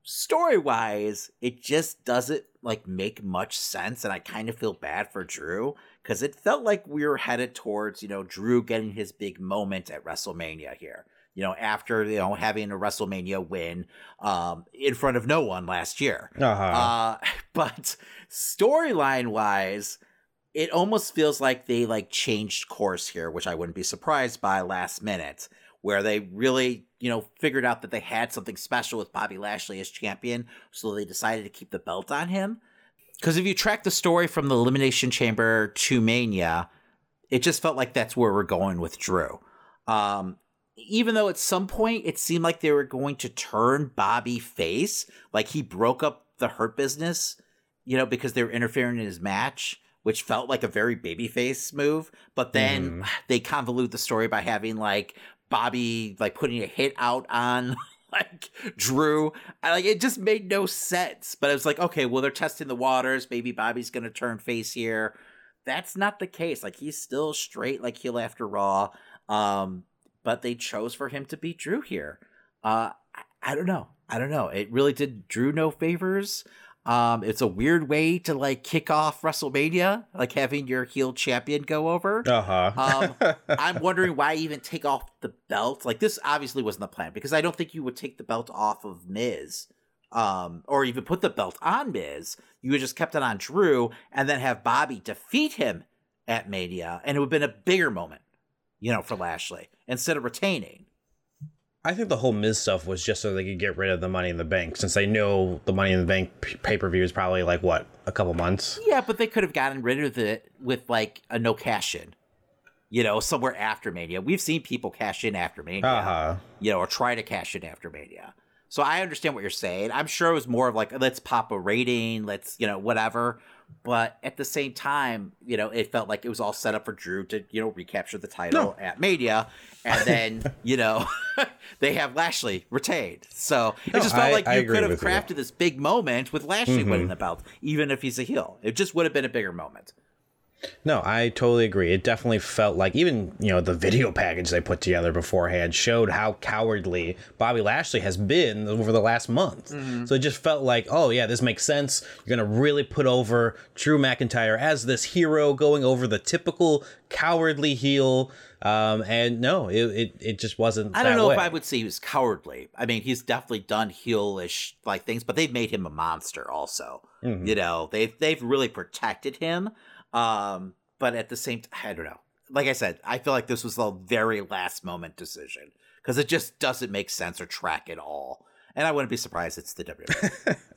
story wise, it just doesn't like make much sense, and I kind of feel bad for Drew because it felt like we were headed towards you know Drew getting his big moment at WrestleMania here you know, after you know having a WrestleMania win um, in front of no one last year. Uh-huh. Uh, [LAUGHS] but storyline wise, it almost feels like they like changed course here, which I wouldn't be surprised by last minute, where they really you know figured out that they had something special with Bobby Lashley as champion, so they decided to keep the belt on him. Because if you track the story from the Elimination Chamber to Mania, it just felt like that's where we're going with Drew. Um, even though at some point it seemed like they were going to turn Bobby face, like he broke up the Hurt business, you know, because they were interfering in his match, which felt like a very babyface move. But then Mhm. they convolute the story by having like Bobby like putting a hit out on [LAUGHS] like Drew. I, like it just made no sense. But it was like, okay, well they're testing the waters. Maybe Bobby's gonna turn face here. That's not the case. Like he's still straight like heel after Raw. Um, but they chose for him to beat Drew here. Uh, I, I don't know. I don't know. It really did Drew no favors. Um, it's a weird way to like kick off WrestleMania, like having your heel champion go over. Uh huh. Um, [LAUGHS] I'm wondering why even take off the belt. Like this obviously wasn't the plan because I don't think you would take the belt off of Miz, um, or even put the belt on Miz. You would just kept it on Drew and then have Bobby defeat him at Mania, and it would have been a bigger moment, you know, for Lashley instead of retaining. I think the whole Miz stuff was just so they could get rid of the Money in the Bank, since they know the Money in the Bank pay per view is probably like what a couple months. Yeah, but they could have gotten rid of it with like a no cash in. You know, somewhere after Mania. We've seen people cash in after Mania. Uh huh. you know, or try to cash in after Mania. So I understand what you're saying. I'm sure it was more of like, let's pop a rating, let's, you know, whatever. But at the same time, you know, it felt like it was all set up for Drew to, you know, recapture the title at Mania. And then, [LAUGHS] you know, [LAUGHS] they have Lashley retained. So it No, just felt I- like you could have with you. crafted this big moment with Lashley Mhm. winning the belt, even if he's a heel. It just would have been a bigger moment. No, I totally agree. It definitely felt like even, you know, the video package they put together beforehand showed how cowardly Bobby Lashley has been over the last month. So it just felt like, oh yeah, this makes sense. You're going to really put over Drew McIntyre as this hero going over the typical cowardly heel. Um, and no, it, it, it just wasn't I don't know way. if I would say he was cowardly. I mean, he's definitely done heelish like things, but they've made him a monster also. Mhm. You know, they've they've really protected him. Um, but at the same time, I don't know. like I said, I feel like this was the very last moment decision because it just doesn't make sense or track at all. And I wouldn't be surprised it's the WWE. [LAUGHS]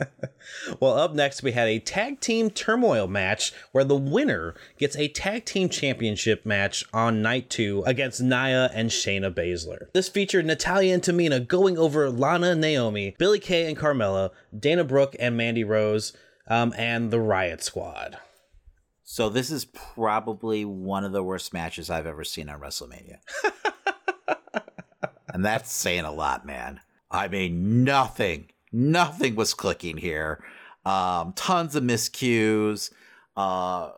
Well, up next, we had a tag team turmoil match where the winner gets a tag team championship match on night two against Nia and Shayna Baszler. This featured Natalya and Tamina going over Lana and Naomi, Billie Kay and Carmella, Dana Brooke and Mandy Rose, um, and the Riot Squad. So this is probably one of the worst matches I've ever seen on WrestleMania. [LAUGHS] and that's saying a lot, man. I mean, nothing, nothing was clicking here. Um, tons of miscues. Uh,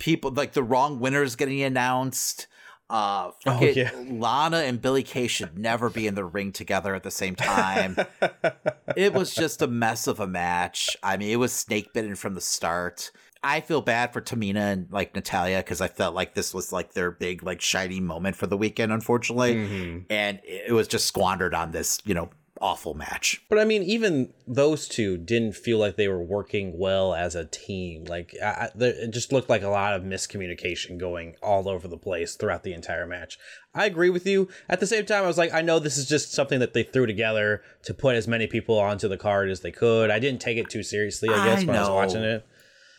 people like the wrong winners getting announced. Uh, fucking yeah. Lana and Billie Kay should never be in the ring together at the same time. [LAUGHS] it was just a mess of a match. I mean, it was snake bitten from the start. I feel bad for Tamina and like Natalya because I felt like this was like their big like shiny moment for the weekend, unfortunately, mm-hmm. and it was just squandered on this you know awful match. But I mean, even those two didn't feel like they were working well as a team. Like, I, I, there, it just looked like a lot of miscommunication going all over the place throughout the entire match. I agree with you. At the same time, I was like, I know this is just something that they threw together to put as many people onto the card as they could. I didn't take it too seriously, I guess, I when I was watching it.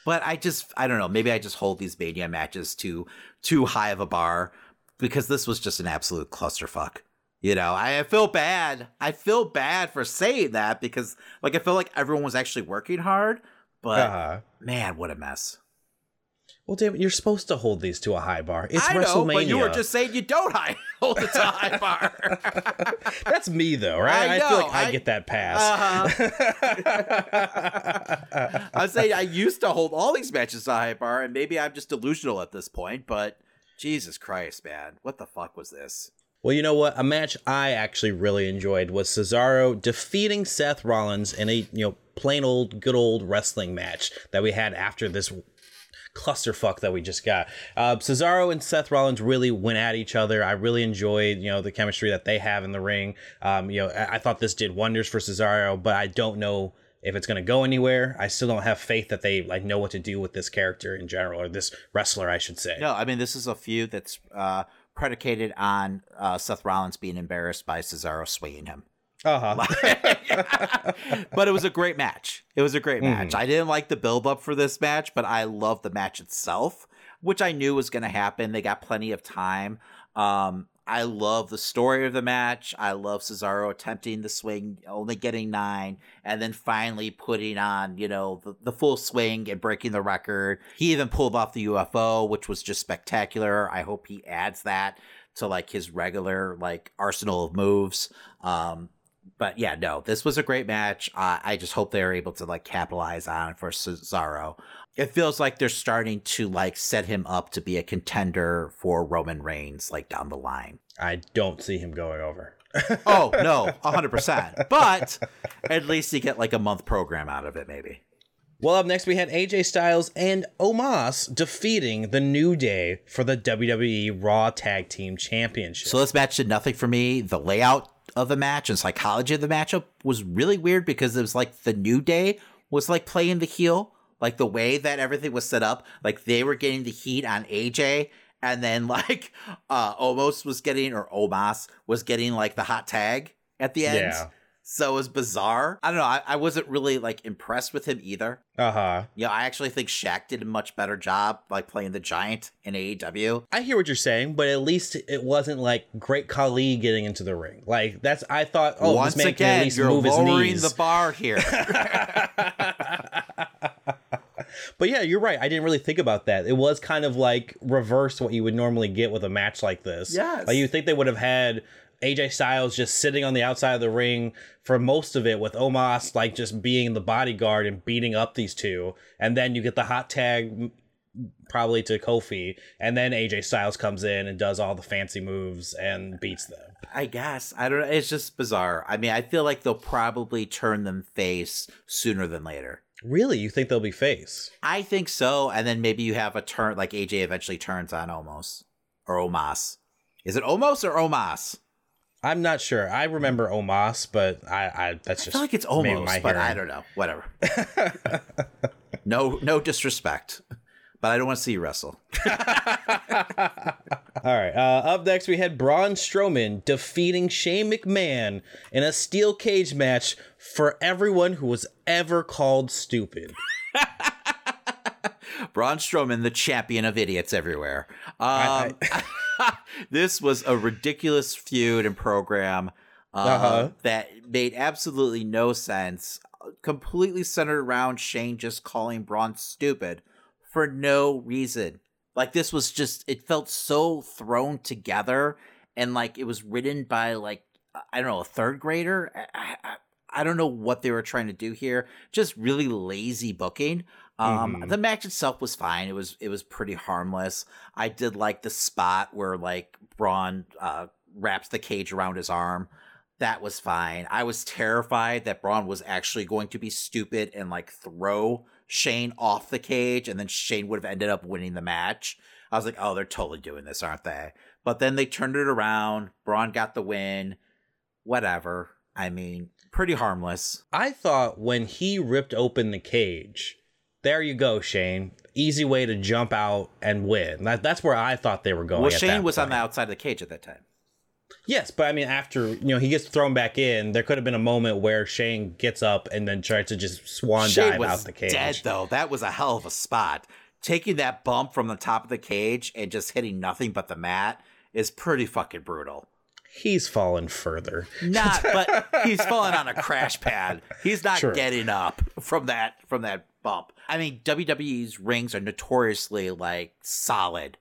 But I just I don't know. Maybe I just hold these Mania matches to too high of a bar because this was just an absolute clusterfuck. You know, I feel bad. I feel bad for saying that because like I feel like everyone was actually working hard, but Uh-huh. man, what a mess. Well, David, you're supposed to hold these to a high bar. It's I know, WrestleMania. but you were just saying you don't high [LAUGHS] hold it to a high bar. [LAUGHS] That's me, though, right? I feel know, like I, I- get that pass. Uh-huh. [LAUGHS] I was saying I used to hold all these matches to a high bar, and maybe I'm just delusional at this point, but Jesus Christ, man. What the fuck was this? Well, you know what? A match I actually really enjoyed was Cesaro defeating Seth Rollins in a you know plain old good old wrestling match that we had after this clusterfuck that we just got. Uh, Cesaro and Seth Rollins really went at each other. I really enjoyed you know the chemistry that they have in the ring. Um, you know, I, I thought this did wonders for Cesaro, but I don't know if it's going to go anywhere. I still don't have faith that they like know what to do with this character in general or this wrestler, I should say. No, I mean this is a feud that's uh, predicated on uh, Seth Rollins being embarrassed by Cesaro swinging him. Uh huh. [LAUGHS] but it was a great match. It was a great match. I didn't like the build up for this match, but I love the match itself, which I knew was going to happen. They got plenty of time. Um, I love the story of the match. I love Cesaro attempting the swing, only getting nine, and then finally putting on, you know, the, the full swing and breaking the record. He even pulled off the UFO, which was just spectacular. I hope he adds that to like his regular like arsenal of moves. Um, but yeah, no, this was a great match. Uh, I just hope they're able to like capitalize on it for Cesaro. It feels like they're starting to like set him up to be a contender for Roman Reigns like down the line. I don't see him going over. [LAUGHS] Oh no, [LAUGHS] hundred percent. But at least you get like a month program out of it, maybe. Well, up next we had AJ Styles and Omos defeating the New Day for the WWE Raw Tag Team Championship. So this match did nothing for me. The layout of the match and psychology of the matchup was really weird because it was like the New Day was like playing the heel, like the way that everything was set up, like they were getting the heat on AJ, and then [LAUGHS] like uh Omos was getting or Omos was getting like the hot tag at the end. Yeah. So it was bizarre. I don't know. I, I wasn't really like impressed with him either. uh huh. Yeah, I actually think Shaq did a much better job like playing the giant in AEW. I hear what you're saying, but at least it wasn't like Great Khali getting into the ring. Like that's I thought. Oh, Once this man can at again, least you're move his lowering knees. the bar here. [LAUGHS] But yeah, you're right. I didn't really think about that. It was kind of like reverse what you would normally get with a match like this. Yes. Like you think they would have had AJ Styles just sitting on the outside of the ring for most of it with Omos like just being the bodyguard and beating up these two. And then you get the hot tag probably to Kofi and then AJ Styles comes in and does all the fancy moves and beats them. I guess. I don't know. It's just bizarre. I mean, I feel like they'll probably turn them face sooner than later. Really? You think they'll be face? I think so. And then maybe you have a turn, like AJ eventually turns on Omos or Omos. Is it Omos or Omos? I'm not sure. I remember Omos, but I, I that's I just feel like it's Omos, but I don't know. Whatever. [LAUGHS] no, no disrespect, but I don't want to see you wrestle. [LAUGHS] All right. Uh, up next, we had Braun Strowman defeating Shane McMahon in a steel cage match for everyone who was ever called stupid. [LAUGHS] Braun Strowman, the champion of idiots everywhere. Um, [LAUGHS] this was a ridiculous feud and program uh, Uh-huh. that made absolutely no sense. Completely centered around Shane just calling Braun stupid for no reason. Like this was just, it felt so thrown together, and like it was written by like I don't know a third grader. I, I, I don't know what they were trying to do here. Just really lazy booking. Um, Mhm. the match itself was fine. It was it was pretty harmless. I did like the spot where like Braun uh, wraps the cage around his arm. That was fine. I was terrified that Braun was actually going to be stupid and like throw Shane off the cage, and then Shane would have ended up winning the match. I was like, oh, they're totally doing this, aren't they? But then they turned it around. Braun got the win. Whatever. I mean, pretty harmless. I thought when he ripped open the cage, there you go, Shane. Easy way to jump out and win. That, that's where I thought they were going. well, Shane was on the outside of the cage at that time. Yes, but I mean, after you know he gets thrown back in, there could have been a moment where Shane gets up and then tries to just swan Shane dive out the cage. dead though. That was a hell of a spot. Taking that bump from the top of the cage and just hitting nothing but the mat is pretty fucking brutal. He's fallen further. Not, [LAUGHS] but he's fallen on a crash pad. He's not True. getting up from that from that bump. I mean, WWE's rings are notoriously like solid.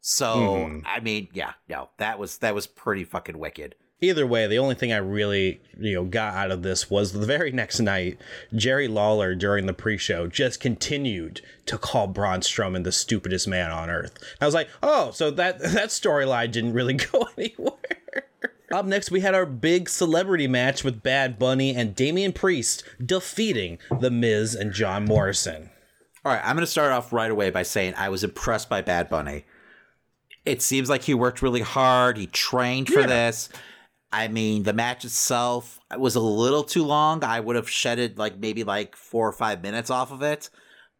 So Mhm. I mean, yeah, no, that was that was pretty fucking wicked. Either way, the only thing I really, you know, got out of this was the very next night, Jerry Lawler during the pre-show just continued to call Braun Strowman the stupidest man on earth. I was like, oh, so that [LAUGHS] that storyline didn't really [LAUGHS] go anywhere. Up next, we had our big celebrity match with Bad Bunny and Damian Priest defeating The Miz and John Morrison. All right, I'm going to start off right away by saying I was impressed by Bad Bunny. It seems like he worked really hard. He trained for Yeah. this. I mean, the match itself was a little too long. I would have shedded like maybe like four or five minutes off of it.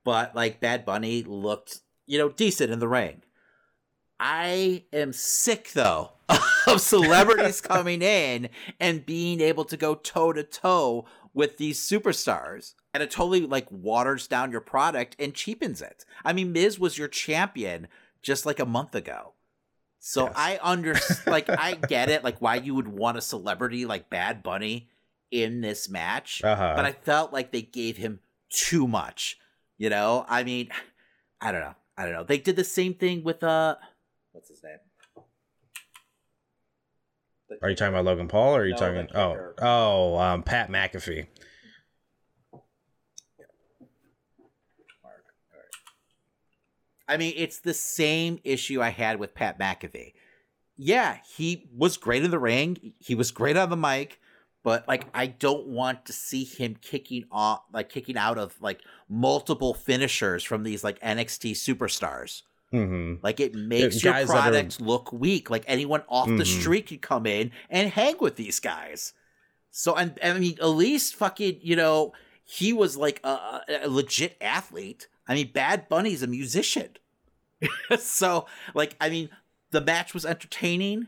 But like Bad Bunny looked, you know, decent in the ring. I am sick though [LAUGHS] of celebrities [LAUGHS] coming in and being able to go toe to toe with these superstars. And it totally like waters down your product and cheapens it. I mean, Miz was your champion just like a month ago. So I under [LAUGHS] like I get it, like why you would want a celebrity like Bad Bunny in this match. Uh-huh. But I felt like they gave him too much. You know? I mean, [SIGHS] I don't know. I don't know. They did the same thing with uh what's his name? Are you talking about Logan Paul or are you No, talking oh oh um, Pat McAfee? I mean, it's the same issue I had with Pat McAfee. Yeah, he was great in the ring. He was great on the mic, but like I don't want to see him kicking off like kicking out of like multiple finishers from these like NXT superstars. Mm-hmm. Like it makes your that are- product look weak. Like anyone off the Mhm. street could come in and hang with these guys. So and, and I mean, at least fucking you know he was like a, a- legit athlete. I mean, Bad Bunny's a musician. [LAUGHS] so like I mean, the match was entertaining,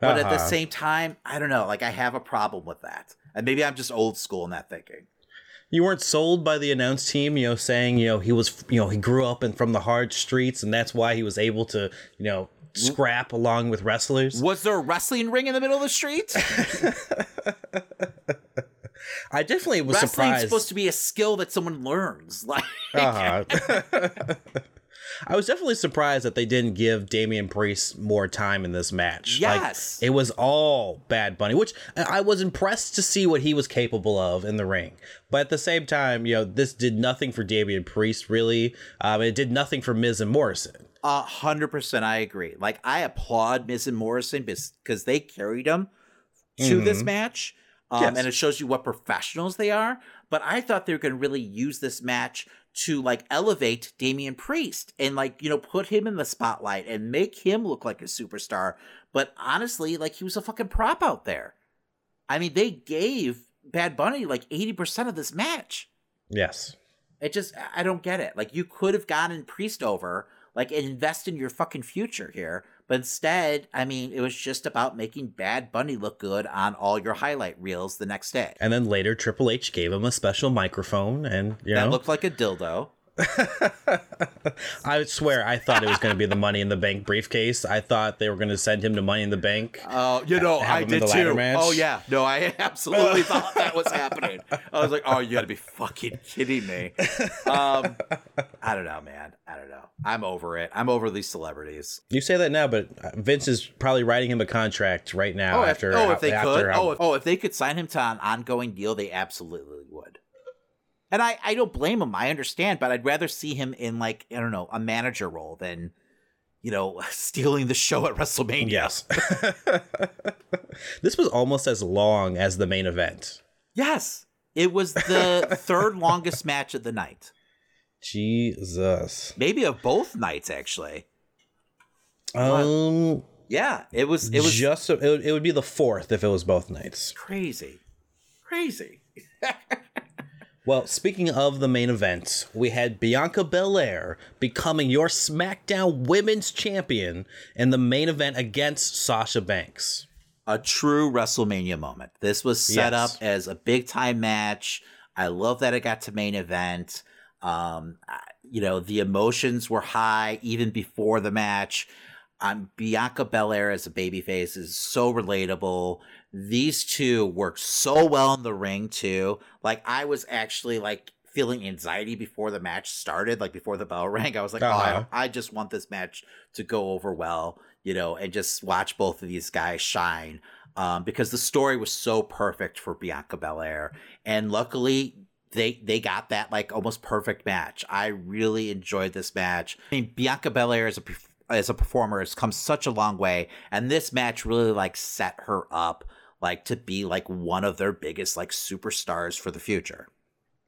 but at the Uh-huh. same time, I don't know. Like I have a problem with that, and maybe I'm just old school in that thinking. You weren't sold by the announce team, you know, saying, you know, he was, you know, he grew up in from the hard streets and that's why he was able to, you know, scrap along with wrestlers. Was there a wrestling ring in the middle of the street? [LAUGHS] I definitely was Wrestling's surprised. supposed to be a skill that someone learns. [LAUGHS] Like, Uh-huh. [LAUGHS] I was definitely surprised that they didn't give Damian Priest more time in this match. Like, Yes. it was all Bad Bunny, which I was impressed to see what he was capable of in the ring. But at the same time, you know, this did nothing for Damian Priest, really. Um, it did nothing for Miz and Morrison. A hundred percent, I agree. Like I applaud Miz and Morrison because they carried him to this Mhm. match, um, Yes. and it shows you what professionals they are. But I thought they were going to really use this match to like elevate Damian Priest and like you know put him in the spotlight and make him look like a superstar. But honestly, like he was a fucking prop out there. I mean, they gave Bad Bunny like eighty percent of this match. Yes. It just I don't get it. Like you could have gotten Priest over like and invest in your fucking future here. But instead, I mean, it was just about making Bad Bunny look good on all your highlight reels the next day. And then later, Triple H gave him a special microphone, and you that know, looked like a dildo. [LAUGHS] I swear, I thought it was going to be the Money in the Bank briefcase. I thought they were going to send him to Money in the Bank. Oh, you know, I did too. Oh yeah, no, I [LAUGHS] absolutely thought that was happening. I was like, oh, you got to be fucking kidding me. Um, I don't know, man. I don't know. I'm over it. I'm over these celebrities. You say that now, but Vince is probably writing him a contract right now. Oh, after if, oh, if they after, could. how- Oh, if, oh, if they could sign him to an ongoing deal, they absolutely would. And I, I don't blame him. I understand, but I'd rather see him in like I don't know a manager role than, you know, [LAUGHS] stealing the show at WrestleMania. yes. [LAUGHS] this was almost as long as the main event. Yes, it was the [LAUGHS] third longest match of the night. Jesus. Maybe of both nights, actually. Um. Yeah, it was. It was just. It would, it would be the fourth if it was both nights. crazy, crazy. Well, speaking of the main event, we had Bianca Belair becoming your SmackDown Women's Champion in the main event against Sasha Banks. a true WrestleMania moment. This was set Yes. up as a big time match. I love that it got to main event. Um, you know, the emotions were high even before the match. Um, Bianca Belair as a babyface is so relatable. These two worked so well in the ring too. Like I was actually like feeling anxiety before the match started, like before the bell [LAUGHS] rang. I was like, Uh-huh. oh, I, I just want this match to go over well, you know, and just watch both of these guys shine. Um, because the story was so perfect for Bianca Belair, and luckily they they got that like almost perfect match. I really enjoyed this match. I mean, Bianca Belair as a as a performer has come such a long way, and this match really like set her up like to be like one of their biggest like superstars for the future.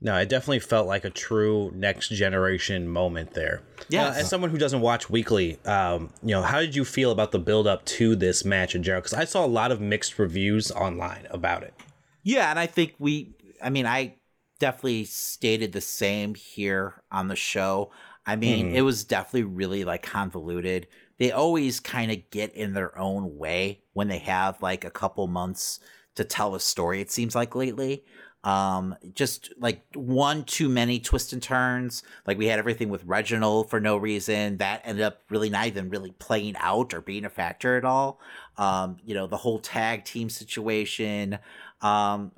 No, it definitely felt like a true next generation moment there. Yeah. Uh, as someone who doesn't watch weekly, um, you know, how did you feel about the build up to this match in general? Because I saw a lot of mixed reviews online about it. Yeah, and I think we I mean, I definitely stated the same here on the show. I mean, Mhm. it was definitely really like convoluted. They always kind of get in their own way when they have like a couple months to tell a story, it seems like lately. Um, just like one too many twists and turns. Like we had everything with Reginald for no reason. That ended up really not even really playing out or being a factor at all. Um, you know, the whole tag team situation. Um,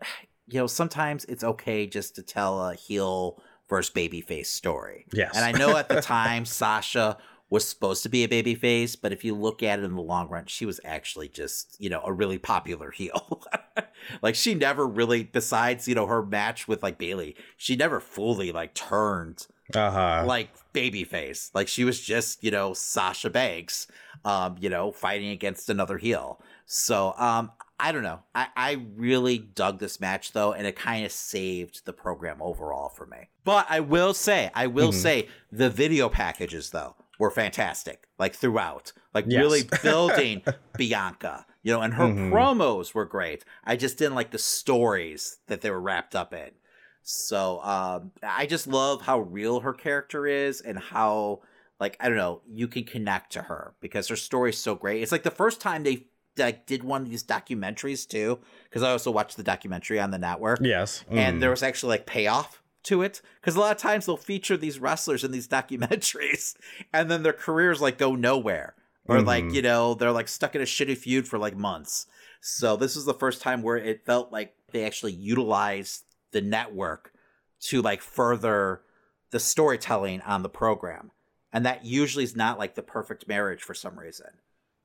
you know, sometimes it's okay just to tell a heel versus babyface story. Yes. And I know at the [LAUGHS] time Sasha was supposed to be a babyface, but if you look at it in the long run, she was actually just, you know, a really popular heel. [LAUGHS] like she never really besides, you know, her match with like Bayley, she never fully like turned Uh huh. like babyface. Like she was just, you know, Sasha Banks, um, you know, fighting against another heel. So, um, I don't know. I, I really dug this match though, and it kind of saved the program overall for me. But I will say, I will Mhm. say the video packages though were fantastic, like throughout, like Yes. really [LAUGHS] building Bianca, you know, and her Mhm. promos were great. I just didn't like the stories that they were wrapped up in. So um, I just love how real her character is and how like I don't know you can connect to her because her story is so great. It's like the first time they like did one of these documentaries too because I also watched the documentary on the network Yes. and Mhm. there was actually like payoff to it because a lot of times they'll feature these wrestlers in these documentaries [LAUGHS] and then their careers like go nowhere. Or like Mhm. you know they're like stuck in a shitty feud for like months. So this is the first time where it felt like they actually utilized the network to like further the storytelling on the program. And that usually is not like the perfect marriage for some reason.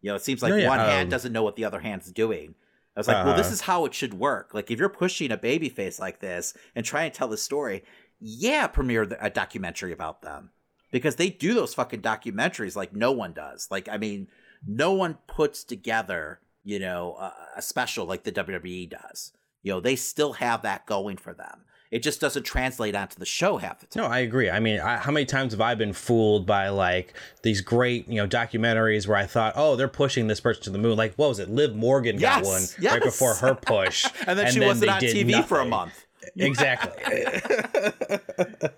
You know it seems like Yeah, one hand um, doesn't know what the other hand's doing I was like, well, this Uh-huh. is how it should work. Like, if you're pushing a baby face like this and trying to tell the story, yeah, premiere a documentary about them because they do those fucking documentaries like no one does. Like, I mean, no one puts together, you know, a, a special like the WWE does. You know, they still have that going for them. It just doesn't translate onto the show half the time. No, I agree. I mean, I, how many times have I been fooled by like these great, you know, documentaries where I thought, oh, they're pushing this person to the moon. Like, what was it? Liv Morgan got one yes. right before her push, [LAUGHS] And then she wasn't on TV for a month. Exactly. [LAUGHS]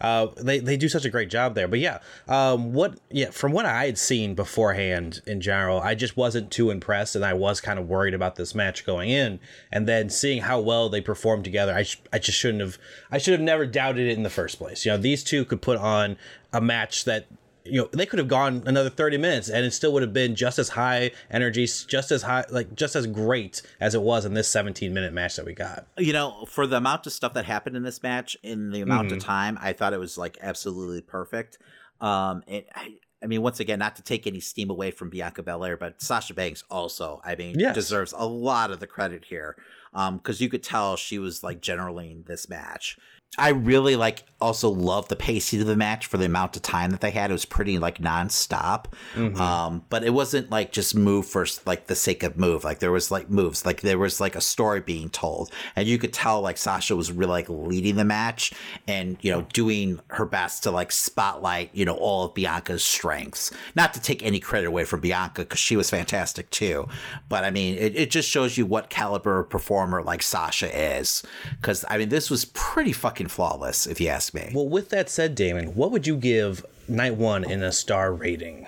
uh, they they do such a great job there. But yeah, um, what yeah from what I had seen beforehand in general, I just wasn't too impressed, and I was kind of worried about this match going in. And then seeing how well they performed together, I sh- I just shouldn't have I should have never doubted it in the first place. You know, these two could put on a match that you know they could have gone another 30 minutes and it still would have been just as high energy just as high like just as great as it was in this 17 minute match that we got You know, for the amount of stuff that happened in this match, in the amount Mhm. of time, I thought it was like absolutely perfect. Um, it, I, I mean, once again, not to take any steam away from Bianca Belair, but Sasha Banks also, I mean, Yes. deserves a lot of the credit here. Um, because you could tell she was like generally in this match. I really like also love the pacing of the match for the amount of time that they had. It was pretty like nonstop. Mhm. Um, but it wasn't like just move for like the sake of move. Like there was like moves, like there was like a story being told, and you could tell like Sasha was really like leading the match and you know doing her best to like spotlight you know all of Bianca's strengths. Not to take any credit away from Bianca because she was fantastic too, but I mean it, it just shows you what caliber of performer like Sasha is. Because I mean this was pretty fucking flawless if you ask me. well with that said damon what would you give night one in a star rating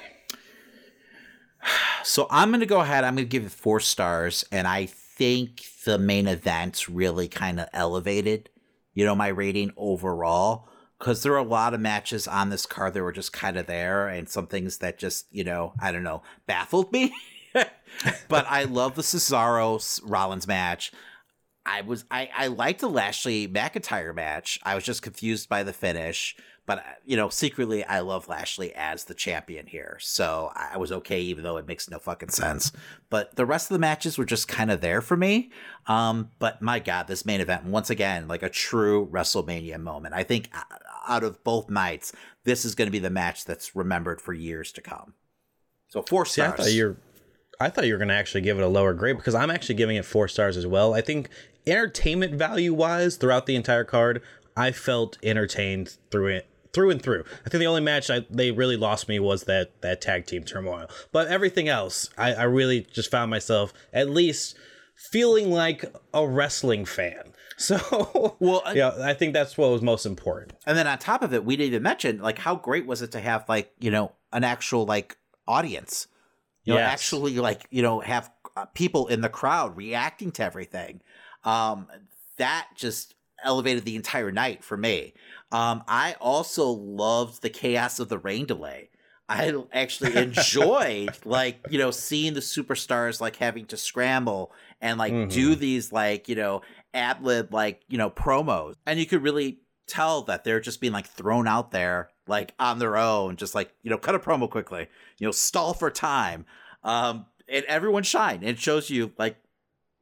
[SIGHS] So I'm going to go ahead. I'm going to give it four stars, and I think the main events really kind of elevated, you know, my rating overall. Because there were a lot of matches on this card that were just kind of there, and some things that just, you know, I don't know, baffled me. [LAUGHS] but I love the Cesaro Rollins match. I was I I liked the Lashley McIntyre match. I was just confused by the finish, but uh, you know, secretly I love Lashley as the champion here. So I was okay even though it makes no fucking sense. But the rest of the matches were just kind of there for me. Um but my god, this main event once again like a true WrestleMania moment. I think uh, out of both nights, this is going to be the match that's remembered for years to come. So four See, I stars. you're I thought you were gonna actually give it a lower grade because I'm actually giving it four stars as well. I think entertainment value wise, throughout the entire card, I felt entertained through it through and through. I think the only match I, they really lost me was that that tag team turmoil. But everything else, I, I really just found myself at least feeling like a wrestling fan. [LAUGHS] So well, yeah, I think that's what was most important. And then on top of it, we didn't even mention like how great was it to have like you know an actual like audience, you know, actually like you know have uh, people in the crowd reacting to everything. Um, that just elevated the entire night for me. Um, I also loved the chaos of the rain delay. I actually enjoyed [LAUGHS] like you know seeing the superstars like having to scramble and like do these like you know ad lib like you know promos, and you could really tell that they're just being like thrown out there like on their own, just like you know cut a promo quickly, you know stall for time, um, and everyone shine. It shows you like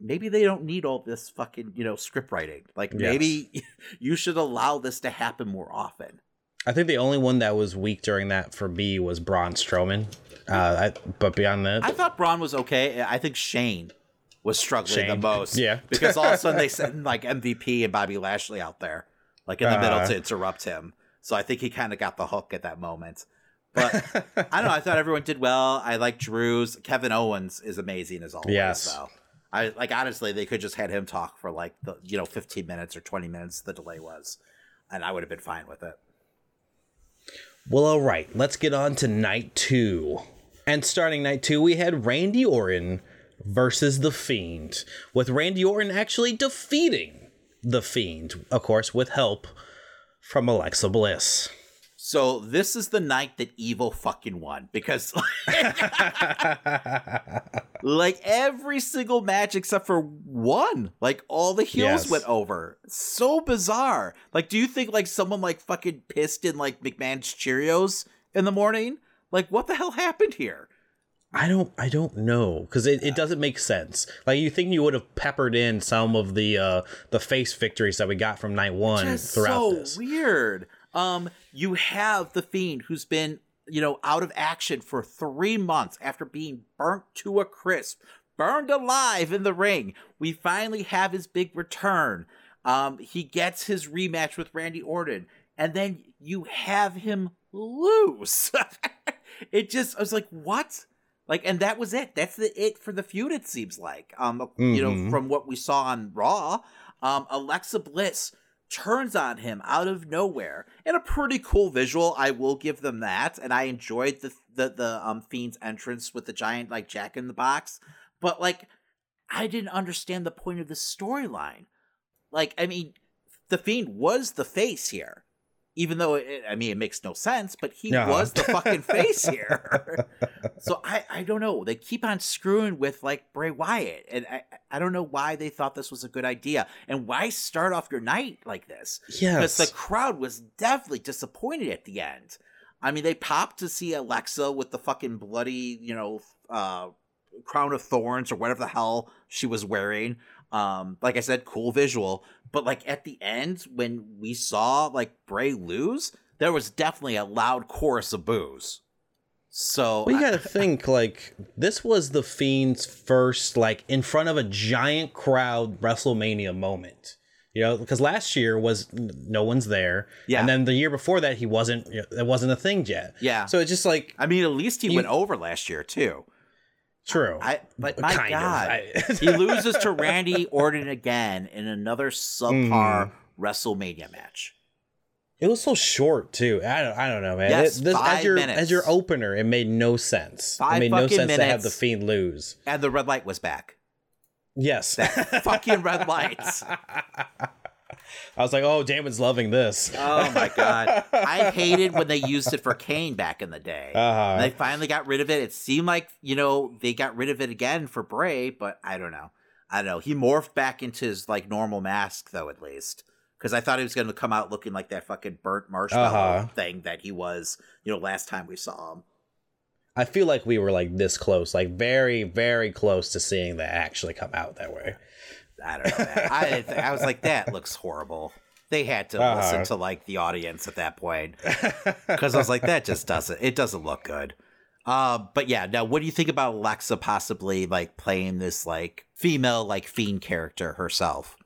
maybe they don't need all this fucking you know script writing. Like Yes. maybe [LAUGHS] you should allow this to happen more often. I think the only one that was weak during that for me was Braun Strowman. Uh, I, but beyond that, I thought Braun was okay. I think Shane was struggling the most. [LAUGHS] Yeah. because all of a sudden they [LAUGHS] sent like MVP and Bobby Lashley out there, like in the middle Uh. to interrupt him. So I think he kind of got the hook at that moment. But I don't know. I thought everyone did well. I like Drew's. Kevin Owens is amazing as always. Yes. So I like honestly, they could just had him talk for like the you know 15 minutes or 20 minutes. The delay was, and I would have been fine with it. Well, all right, let's get on to night two. And starting night two, we had Randy Orton versus The Fiend, with Randy Orton actually defeating The Fiend, of course, with help from Alexa Bliss. So this is the night that evil fucking won because [LAUGHS] like every single match except for one, like all the heels Yes. went over. So bizarre. Like, do you think like someone like fucking pissed in like McMahon's Cheerios in the morning? Like, what the hell happened here? I don't I don't know because it, it doesn't make sense. Like you think you would have peppered in some of the uh the face victories that we got from night one Just throughout so this. weird. Um, you have the fiend who's been, you know, out of action for three months after being burnt to a crisp, burned alive in the ring. We finally have his big return. Um, he gets his rematch with Randy Orton, and then you have him lose. [LAUGHS] it just, I was like, what? Like, and that was it. That's the it for the feud. It seems like, um, you know, Mhm. from what we saw on Raw, um, Alexa Bliss turns on him out of nowhere. And a pretty cool visual i will give them that. And i enjoyed the the, the um fiend's entrance with the giant like jack in the box. But like i didn't understand the point of the storyline. Like i mean the fiend was the face here even though it, I mean it makes no sense, but he was the fucking [LAUGHS] face here. so I I don't know. They keep on screwing with like Bray Wyatt, and I I don't know why they thought this was a good idea, and why start off your night like this? Yeah, because the crowd was definitely disappointed at the end. I mean, they popped to see Alexa with the fucking bloody, you know, uh, crown of thorns or whatever the hell she was wearing. Um, like I said, cool visual. But like at the end, when we saw like Bray lose, there was definitely a loud chorus of boos. So Well, you gotta [LAUGHS] think like this was the Fiend's first like in front of a giant crowd WrestleMania moment. You know, because last year was no one's there, Yeah. and then the year before that he wasn't. You know, it wasn't a thing yet. Yeah. So it's just like I mean, at least he You- went over last year too. True. I but my Kind. God, [LAUGHS] he loses to Randy Orton again in another subpar Mm-hmm. WrestleMania match. It was so short too. I don't. I don't know, man. Yes, It- this, five as your minutes. as your opener, it made no sense. Five it made no fucking sense to have the Fiend lose. And the red light was back. Yes. Fucking red [LAUGHS] lights. I was like, oh, Damon's loving this. Oh my god. I [LAUGHS] hated when they used it for Kane back in the day. Uh-huh. They finally got rid of it. It seemed like, you know, they got rid of it again for Bray, but I don't know. I don't know. He morphed back into his like normal mask though at least. Because I thought he was gonna come out looking like that fucking burnt marshmallow Uh-huh. thing that he was, you know, last time we saw him. I feel like we were like this close, like very, very close to seeing that actually come out that way. I don't know. I I was like, that looks horrible. They had to Uh-huh. listen to like the audience at that point because I was like, that just doesn't. It doesn't look good. Uh, but yeah, now what do you think about Alexa possibly like playing this like female like fiend character herself?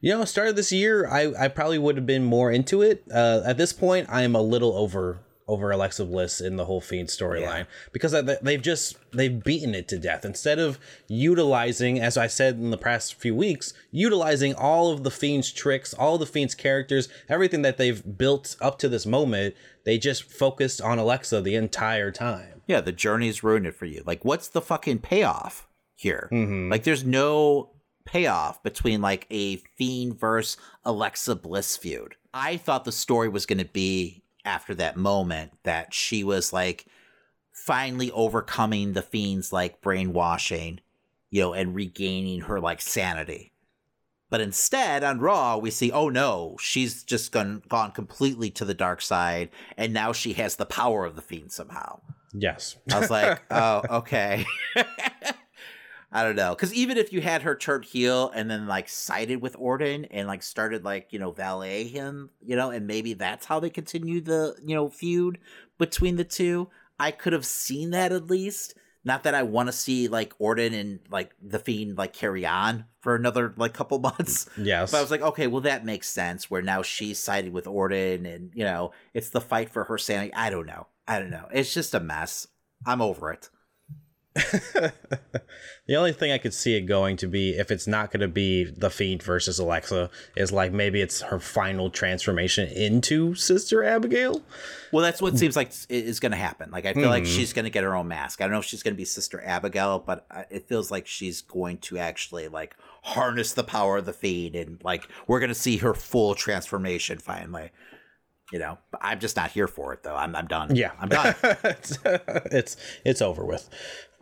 You know, start of this year, I, I probably would have been more into it. Uh, at this point, I'm a little over over Alexa Bliss in the whole Fiend storyline because they've just they've beaten it to death instead of utilizing, as I said in the past few weeks, utilizing all of the Fiend's tricks, all the Fiend's characters, everything that they've built up to this moment. They just focused on Alexa the entire time. Yeah, the journey's ruined it for you. Like, what's the fucking payoff here? Mm-hmm. Like, there's no payoff between like a Fiend versus Alexa Bliss feud. I thought the story was going to be after that moment that she was like finally overcoming the Fiend's like brainwashing, you know, and regaining her like sanity. But instead, on Raw, we see, oh no, she's just gone gone completely to the dark side, and now she has the power of the Fiend somehow. Yes. I was like, [LAUGHS] oh, okay. [LAUGHS] I don't know. Because even if you had her turn heel and then like sided with Orton and like started like, you know, valet him, you know, and maybe that's how they continue the, you know, feud between the two, I could have seen that at least. Not that I want to see like Orton and like the Fiend like carry on for another like couple [LAUGHS] months. Yes. But I was like, okay, well, that makes sense. Where now she's sided with Orton, and you know, it's the fight for her sanity. I don't know. I don't know. It's just a mess. I'm over it. [LAUGHS] The only thing I could see it going to be if it's not going to be the Fiend versus Alexa is like maybe it's her final transformation into Sister Abigail. Well, that's what seems like is going to happen. Like, I feel like Hmm. she's going to get her own mask. I don't know if she's going to be Sister Abigail, but it feels like she's going to actually like harness the power of the Fiend, and like we're going to see her full transformation finally. You know, I'm just not here for it though. I'm I'm done. Yeah, I'm done. it's, [LAUGHS] it's it's over with.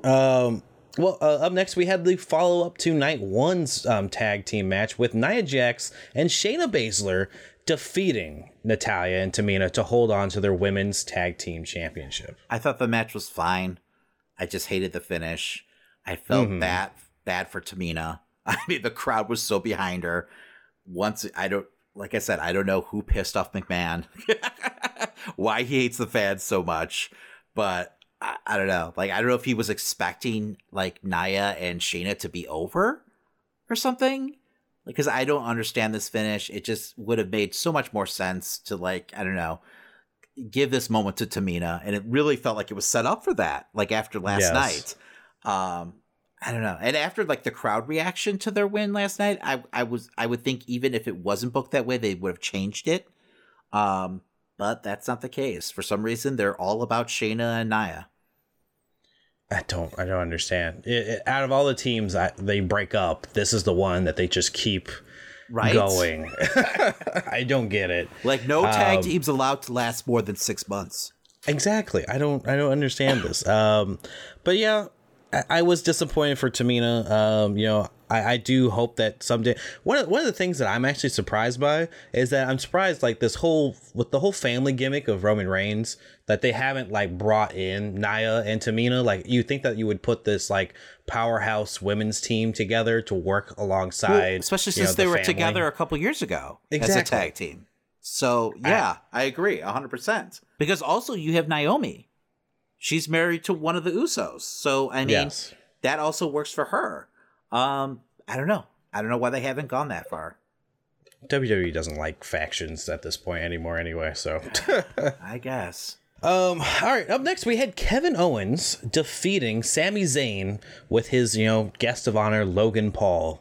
Um, well, uh, up next we had the follow up to night one's um, tag team match with Nia Jax and Shayna Baszler defeating Natalya and Tamina to hold on to their women's tag team championship. I thought the match was fine. I just hated the finish. I felt Mhm. bad bad for Tamina. [LAUGHS] I mean, the crowd was so behind her. Once I don't like I said, I don't know who pissed off McMahon, [LAUGHS] why he hates the fans so much, but I, I don't know. Like I don't know if he was expecting like Nia and Shayna to be over or something. Because I don't understand this finish. It just would have made so much more sense to like I don't know give this moment to Tamina, and it really felt like it was set up for that. Like after last Yes. night, um, I don't know. And after like the crowd reaction to their win last night, I I was I would think even if it wasn't booked that way, they would have changed it. Um, but that's not the case. For some reason, they're all about Shayna and Nia. I don't. I don't understand. It, it- out of all the teams they break up, this is the one that they just keep Right? going. [LAUGHS] I don't get it. Like no tag Um, teams allowed to last more than six months. Exactly. I don't. I don't understand this. Um, but yeah, I, I was disappointed for Tamina. Um, you know, I, I do hope that someday. One of one of the things that I'm actually surprised by is that I'm surprised like this whole with the whole family gimmick of Roman Reigns that they haven't like brought in Nia and Tamina. Like you think that you would put this like powerhouse women's team together to work alongside, especially you know, since they the were family. together a couple years ago as a tag team. So yeah, I, agree hundred percent. Because also you have Naomi. She's married to one of the Usos. So I mean Yes. that also works for her. Um, I don't know. I don't know why they haven't gone that far. WWE doesn't like factions at this point anymore, anyway. So. [LAUGHS] I guess. Um, all right, up next we had Kevin Owens defeating Sami Zayn with his, you know, guest of honor Logan Paul.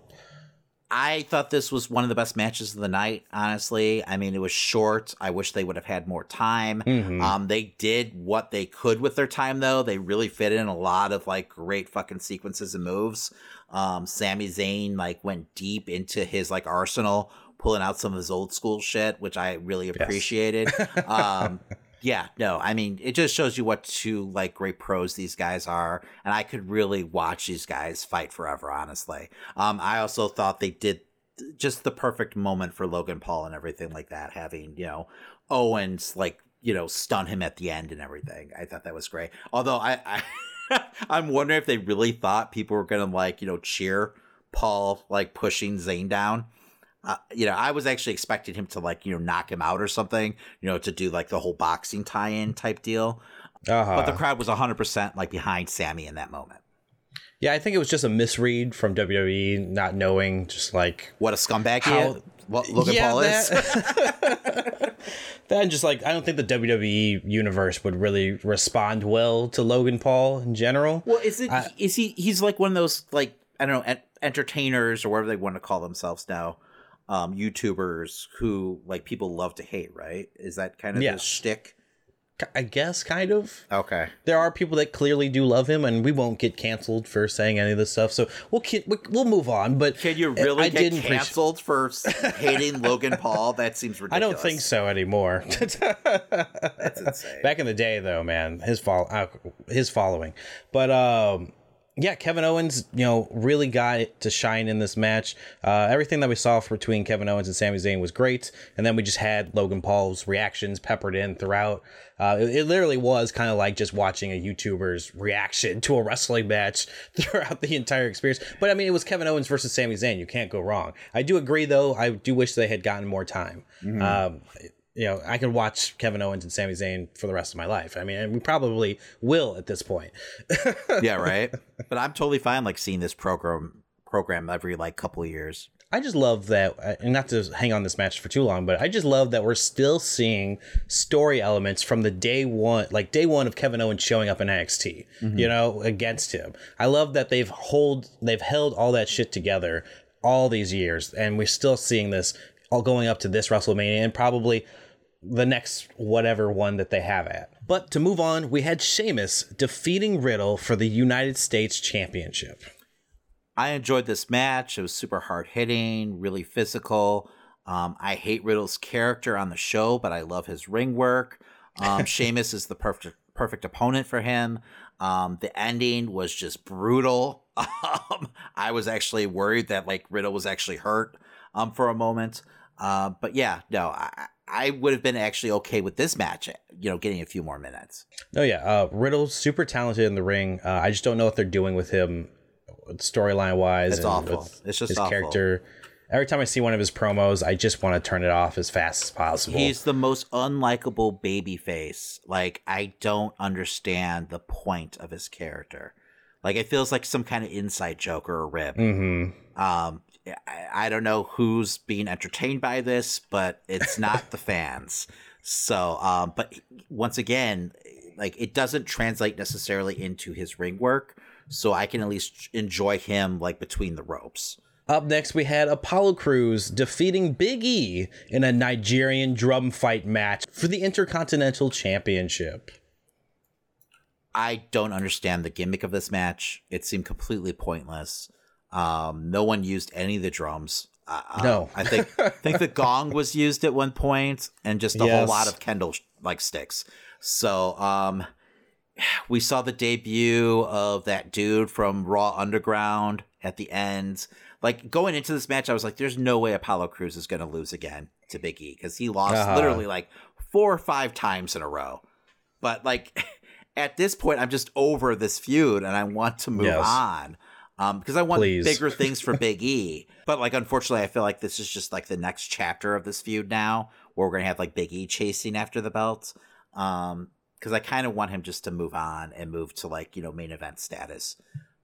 I thought this was one of the best matches of the night, honestly. I mean, it was short. I wish they would have had more time. Mhm. Um, they did what they could with their time, though. They really fit in a lot of like great fucking sequences and moves. Um, Sami Zayn like went deep into his like arsenal, pulling out some of his old school shit, which I really appreciated. [LAUGHS] um, yeah, no, I mean, it just shows you what two like great pros these guys are, and I could really watch these guys fight forever. Honestly, um, I also thought they did just the perfect moment for Logan Paul and everything like that, having you know Owens like you know stun him at the end and everything. I thought that was great. Although I, I [LAUGHS] [LAUGHS] I'm wondering if they really thought people were gonna like you know cheer Paul like pushing Zayn down. Uh, you know, I was actually expecting him to like you know knock him out or something. You know, to do like the whole boxing tie-in type deal. Uh-huh. But the crowd was 100% like behind Sami in that moment. Yeah, I think it was just a misread from WWE, not knowing just like What a scumbag he How- is. What Logan Yeah, Paul is. [LAUGHS] [LAUGHS] that and just like I don't think the WWE universe would really respond well to Logan Paul in general. Well, is it? I- Is he? He's like one of those like I don't know en- entertainers or whatever they want to call themselves now, um, YouTubers who like people love to hate. Right? Is that kind of Yeah. the shtick? I guess kind of. Okay. There are people that clearly do love him, and we won't get canceled for saying any of this stuff. So we'll we- we'll move on. But Can you really I get didn't appreciate- canceled for [LAUGHS] hating Logan Paul? That seems ridiculous. I don't think so anymore. [LAUGHS] That's insane. Back in the day, though, man, his follow, uh, his following, but um, yeah, Kevin Owens, you know, really got it to shine in this match. Uh, everything that we saw between Kevin Owens and Sami Zayn was great, and then we just had Logan Paul's reactions peppered in throughout. Uh, it, it literally was kind of like just watching a YouTuber's reaction to a wrestling match [LAUGHS] throughout the entire experience. But I mean, it was Kevin Owens versus Sami Zayn. You can't go wrong. I do agree, though. I do wish they had gotten more time. Um, you know, I could watch Kevin Owens and Sami Zayn for the rest of my life. I mean, and we probably will at this point. [LAUGHS] yeah, right. But I'm totally fine like seeing this program program every like couple of years. I just love that, uh, and not to hang on this match for too long, but I just love that we're still seeing story elements from the day one, like day one of Kevin Owens showing up in NXT, you know, against him. I love that they've hold, they've held all that shit together all these years, and we're still seeing this all going up to this WrestleMania and probably the next whatever one that they have at. But to move on, we had Sheamus defeating Riddle for the United States Championship. I enjoyed this match. It was super hard hitting, really physical. Um, I hate Riddle's character on the show, but I love his ring work. Um, [LAUGHS] Sheamus is the perfect perfect opponent for him. Um, the ending was just brutal. [LAUGHS] Um, I was actually worried that like Riddle was actually hurt um, for a moment. Uh, but yeah, no, I, I would have been actually okay with this match. You know, getting a few more minutes. Oh yeah, uh, Riddle's super talented in the ring. Uh, I just don't know what they're doing with him, storyline wise. It's awful. It's just his awful. character. Every time I see one of his promos, I just want to turn it off as fast as possible. He's the most unlikable baby face. Like I don't understand the point of his character. Like it feels like some kind of inside joke or a rib. mm-hmm. Um, I, I don't know who's being entertained by this, but it's not the fans. So, um, but once again, like it doesn't translate necessarily into his ring work. so I can at least enjoy him like between the ropes. Up next, we had Apollo Crews defeating Big E in a Nigerian drum fight match for the Intercontinental Championship. I don't understand the gimmick of this match. It seemed completely pointless. Um, no one used any of the drums. Uh, No. I think I think the gong was used at one point, and just a whole lot of kendo like sticks. So, um, we saw the debut of that dude from Raw Underground at the end. Like going into this match, I was like, "There's no way Apollo Crews is going to lose again to Big E because he lost Uh-huh. literally like four or five times in a row." But like [LAUGHS] at this point, I'm just over this feud and I want to move Yes. on. Um, because I want Please. bigger things for [LAUGHS] Big E. But like unfortunately I feel like this is just like the next chapter of this feud now, where we're gonna have like Big E chasing after the belt. Um, because I kind of want him just to move on and move to like, you know, main event status.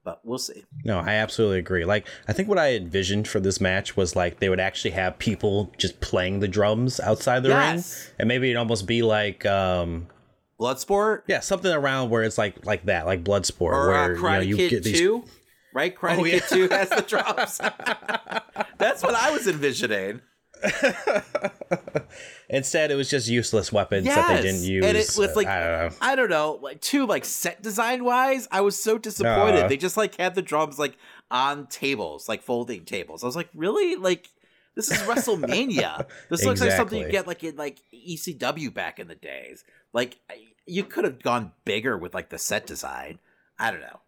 But we'll see. No, I absolutely agree. Like, I think what I envisioned for this match was like they would actually have people just playing the drums outside the Yes. ring, and maybe it'd almost be like, um, Bloodsport yeah, something around where it's like like that, like Bloodsport, or where uh, you know you Kid get these. 2, right? Karate Oh, Kid yeah. 2 has the drums. [LAUGHS] That's what I was envisioning. [LAUGHS] Instead, it was just useless weapons that they didn't use. And it was like Uh, I don't know. I don't know, like too like set design wise, I was so disappointed. Uh. they just like had the drums like on tables, like folding tables. I was like, really? Like this is WrestleMania. [LAUGHS] this looks like something you get like in like ECW back in the days. Like you could have gone bigger with like the set design. I don't know.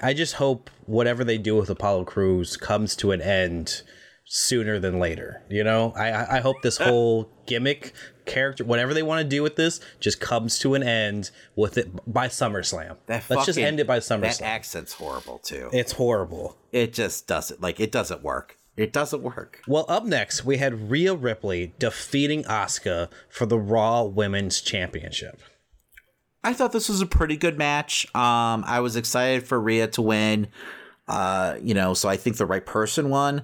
I just hope whatever they do with Apollo Crews comes to an end sooner than later. You know, I I hope this [LAUGHS] whole gimmick character, whatever they want to do with this, just comes to an end with it by SummerSlam. That Let's just end it by SummerSlam. That accent's horrible too. it's horrible. It just doesn't like it doesn't work. It doesn't work. Well, up next we had Rhea Ripley defeating Asuka for the Raw Women's Championship. I thought this was a pretty good match. Um, I was excited for Rhea to win. Uh, you know, so I think the right person won.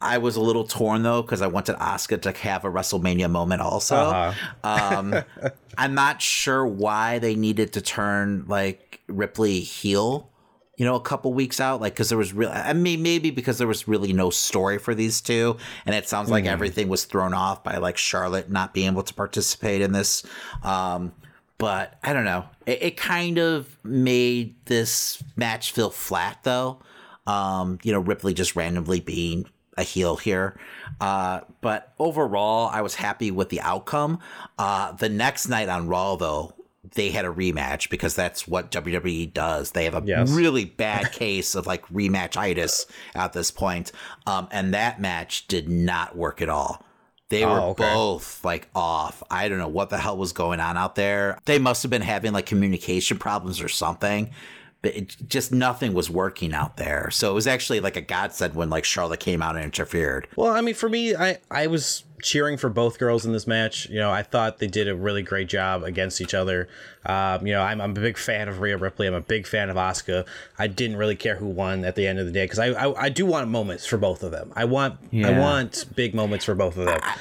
I was a little torn though because I wanted Asuka to have a WrestleMania moment also. Uh-huh. um, [LAUGHS] I'm not sure why they needed to turn like Ripley heel. You know, a couple weeks out, like because there was real. I mean, maybe because there was really no story for these two, and it sounds like everything was thrown off by like Charlotte not being able to participate in this. Um, but I don't know. It, it kind of made this match feel flat, though. Um, you know, Ripley just randomly being a heel here. Uh, but overall, I was happy with the outcome. Uh, the next night on Raw, though, they had a rematch because that's what WWE does. They have a Yes. really bad [LAUGHS] case of like rematchitis at this point. Um, and that match did not work at all. They were Oh, okay. both like off. I don't know what the hell was going on out there. They must have been having like communication problems or something. But it just nothing was working out there. So it was actually like a godsend when like Charlotte came out and interfered. Well, I mean, for me, I I was cheering for both girls in this match. You know, I thought they did a really great job against each other. Um, you know, I'm, I'm a big fan of Rhea Ripley. I'm a big fan of Asuka. I didn't really care who won at the end of the day because I, I I do want moments for both of them. I want I want big moments for both of them. I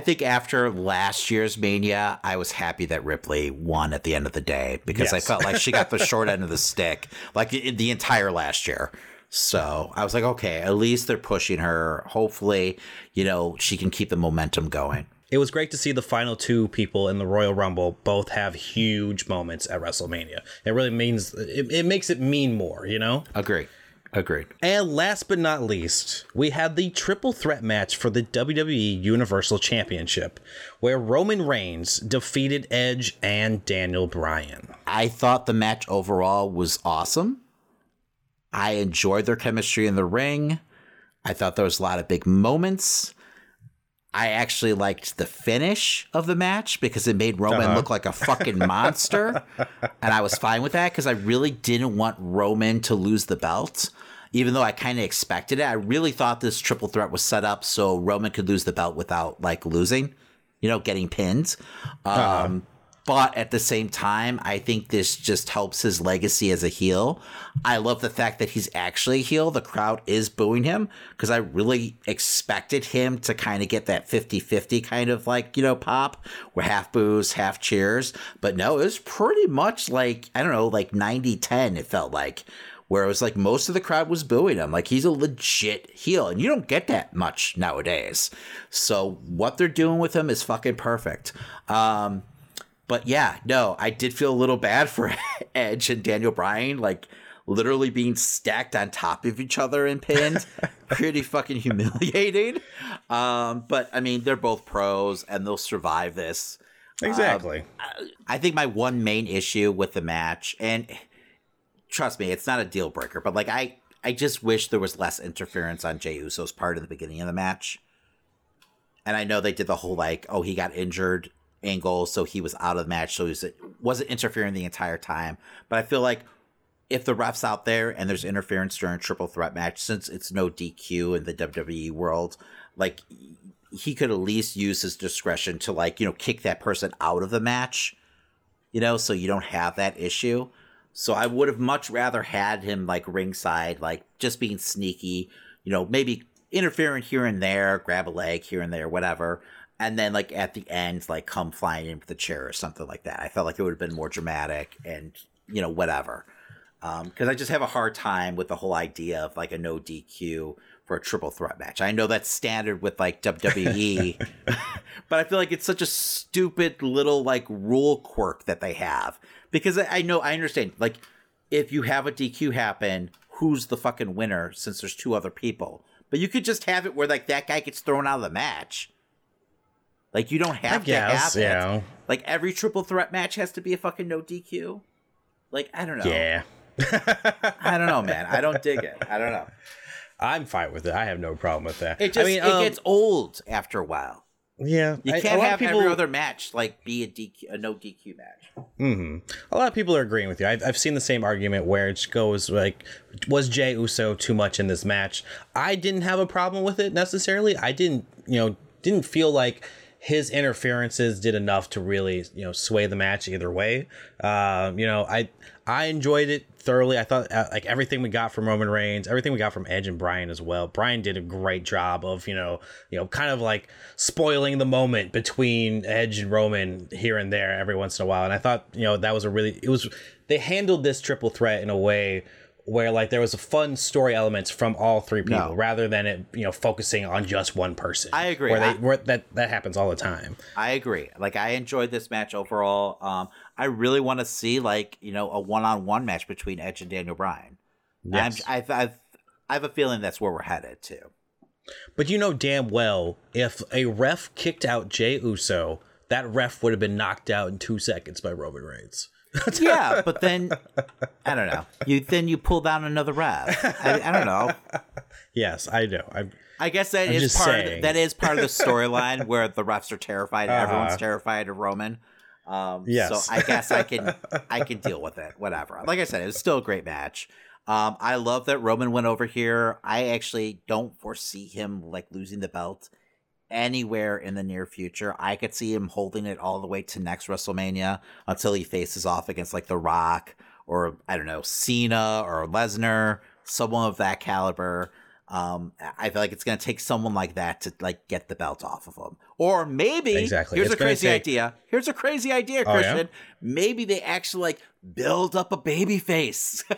think after last year's Mania, I was happy that Ripley won at the end of the day because I felt like she got the short end of the [LAUGHS] stick, like the entire last year. So I was like, okay, at least they're pushing her. Hopefully, you know, she can keep the momentum going. It was great to see the final two people in the Royal Rumble both have huge moments at WrestleMania. It really means it, it makes it mean more, you know. Agree. Agreed. And last but not least, we had the triple threat match for the WWE Universal Championship, where Roman Reigns defeated Edge and Daniel Bryan. I thought the match overall was awesome. I enjoyed their chemistry in the ring. I thought there was a lot of big moments. I actually liked the finish of the match because it made Roman Uh-huh. look like a fucking monster. [LAUGHS] and I was fine with that because I really didn't want Roman to lose the belt. Even though I kind of expected it, I really thought this triple threat was set up so Roman could lose the belt without like losing, you know, getting pinned. Um, but at the same time, I think this just helps his legacy as a heel. I love the fact that he's actually a heel. The crowd is booing him because I really expected him to kind of get that 50 50 kind of like, you know, pop where half boos, half cheers. But no, it was pretty much like, I don't know, like 90 10, it felt like, where it was like most of the crowd was booing him. Like he's a legit heel, and you don't get that much nowadays. So what they're doing with him is fucking perfect. Um, but yeah, no, I did feel a little bad for [LAUGHS] Edge and Daniel Bryan, like literally being stacked on top of each other and pinned. [LAUGHS] Pretty fucking humiliating. Um, but I mean, they're both pros and they'll survive this. Exactly. Um, I think my one main issue with the match, and trust me, it's not a deal breaker, but like I, I just wish there was less interference on Jey Uso's part in the beginning of the match. And I know they did the whole like, oh, he got injured angle, so he was out of the match, so he was, wasn't interfering the entire time. But I feel like if the refs out there and there's interference during a triple threat match, since it's no DQ in the WWE world, like he could at least use his discretion to like you know kick that person out of the match, you know, so you don't have that issue. So I would have much rather had him like ringside, like just being sneaky, you know, maybe interfering here and there, grab a leg here and there, whatever. And then like at the end, like come flying in with the chair or something like that. I felt like it would have been more dramatic and, you know, whatever. Um, cause I just have a hard time with the whole idea of like a no DQ for a triple threat match. I know that's standard with like WWE, [LAUGHS] but I feel like it's such a stupid little like rule quirk that they have because I know I understand like if you have a DQ happen, who's the fucking winner since there's two other people. But you could just have it where like that guy gets thrown out of the match. Like you don't have I guess, to have yeah. it. Like every triple threat match has to be a fucking no DQ. Like I don't know. Yeah. I don't know, man. I don't dig it. I don't know. I'm fine with it. I have no problem with that. It just I mean, it um, gets old after a while. yeah. You can't a lot have people, every other match like be a DQ, a no DQ match. hmm A lot of people are agreeing with you. I've, I've seen the same argument where it goes like, was Jey Uso too much in this match? I didn't have a problem with it necessarily. I didn't, you know, didn't feel like his interferences did enough to really, you know, sway the match either way. Um, you know, I I enjoyed it thoroughly. I thought uh, like everything we got from Roman Reigns, everything we got from Edge and Bryan as well. Bryan did a great job of you know, you know, kind of like spoiling the moment between Edge and Roman here and there every once in a while. And I thought you know that was a really it was they handled this triple threat in a way where like there was a fun story elements from all three people No. rather than it you know focusing on just one person. I agree. Where they I- where that that happens all the time. I agree. Like I enjoyed this match overall. Um, I really want to see like you know a one-on-one match between Edge and Daniel Bryan. Yes. I'm, I've, I've, I have a feeling that's where we're headed to. But you know damn well if a ref kicked out Jey Uso, that ref would have been knocked out in two seconds by Roman Reigns. [LAUGHS] yeah, but then I don't know. You then you pull down another ref. I, I don't know. Yes, I know. I I guess that I'm is part of that is part of the [LAUGHS] storyline where the refs are terrified and everyone's Uh-huh. terrified of Roman. Um, Yes. So I guess I can I can [LAUGHS] deal with it. Whatever. Like I said, it was still a great match. Um, I love that Roman went over here. I actually don't foresee him like losing the belt anywhere in the near future. I could see him holding it all the way to next WrestleMania until he faces off against like The Rock or I don't know Cena or Lesnar, someone of that caliber. Um, I feel like it's gonna take someone like that to like get the belt off of him, or maybe Exactly. Here's It's a crazy take- idea. Here's a crazy idea, Oh, yeah? Christian. Maybe they actually like build up a baby face. [LAUGHS]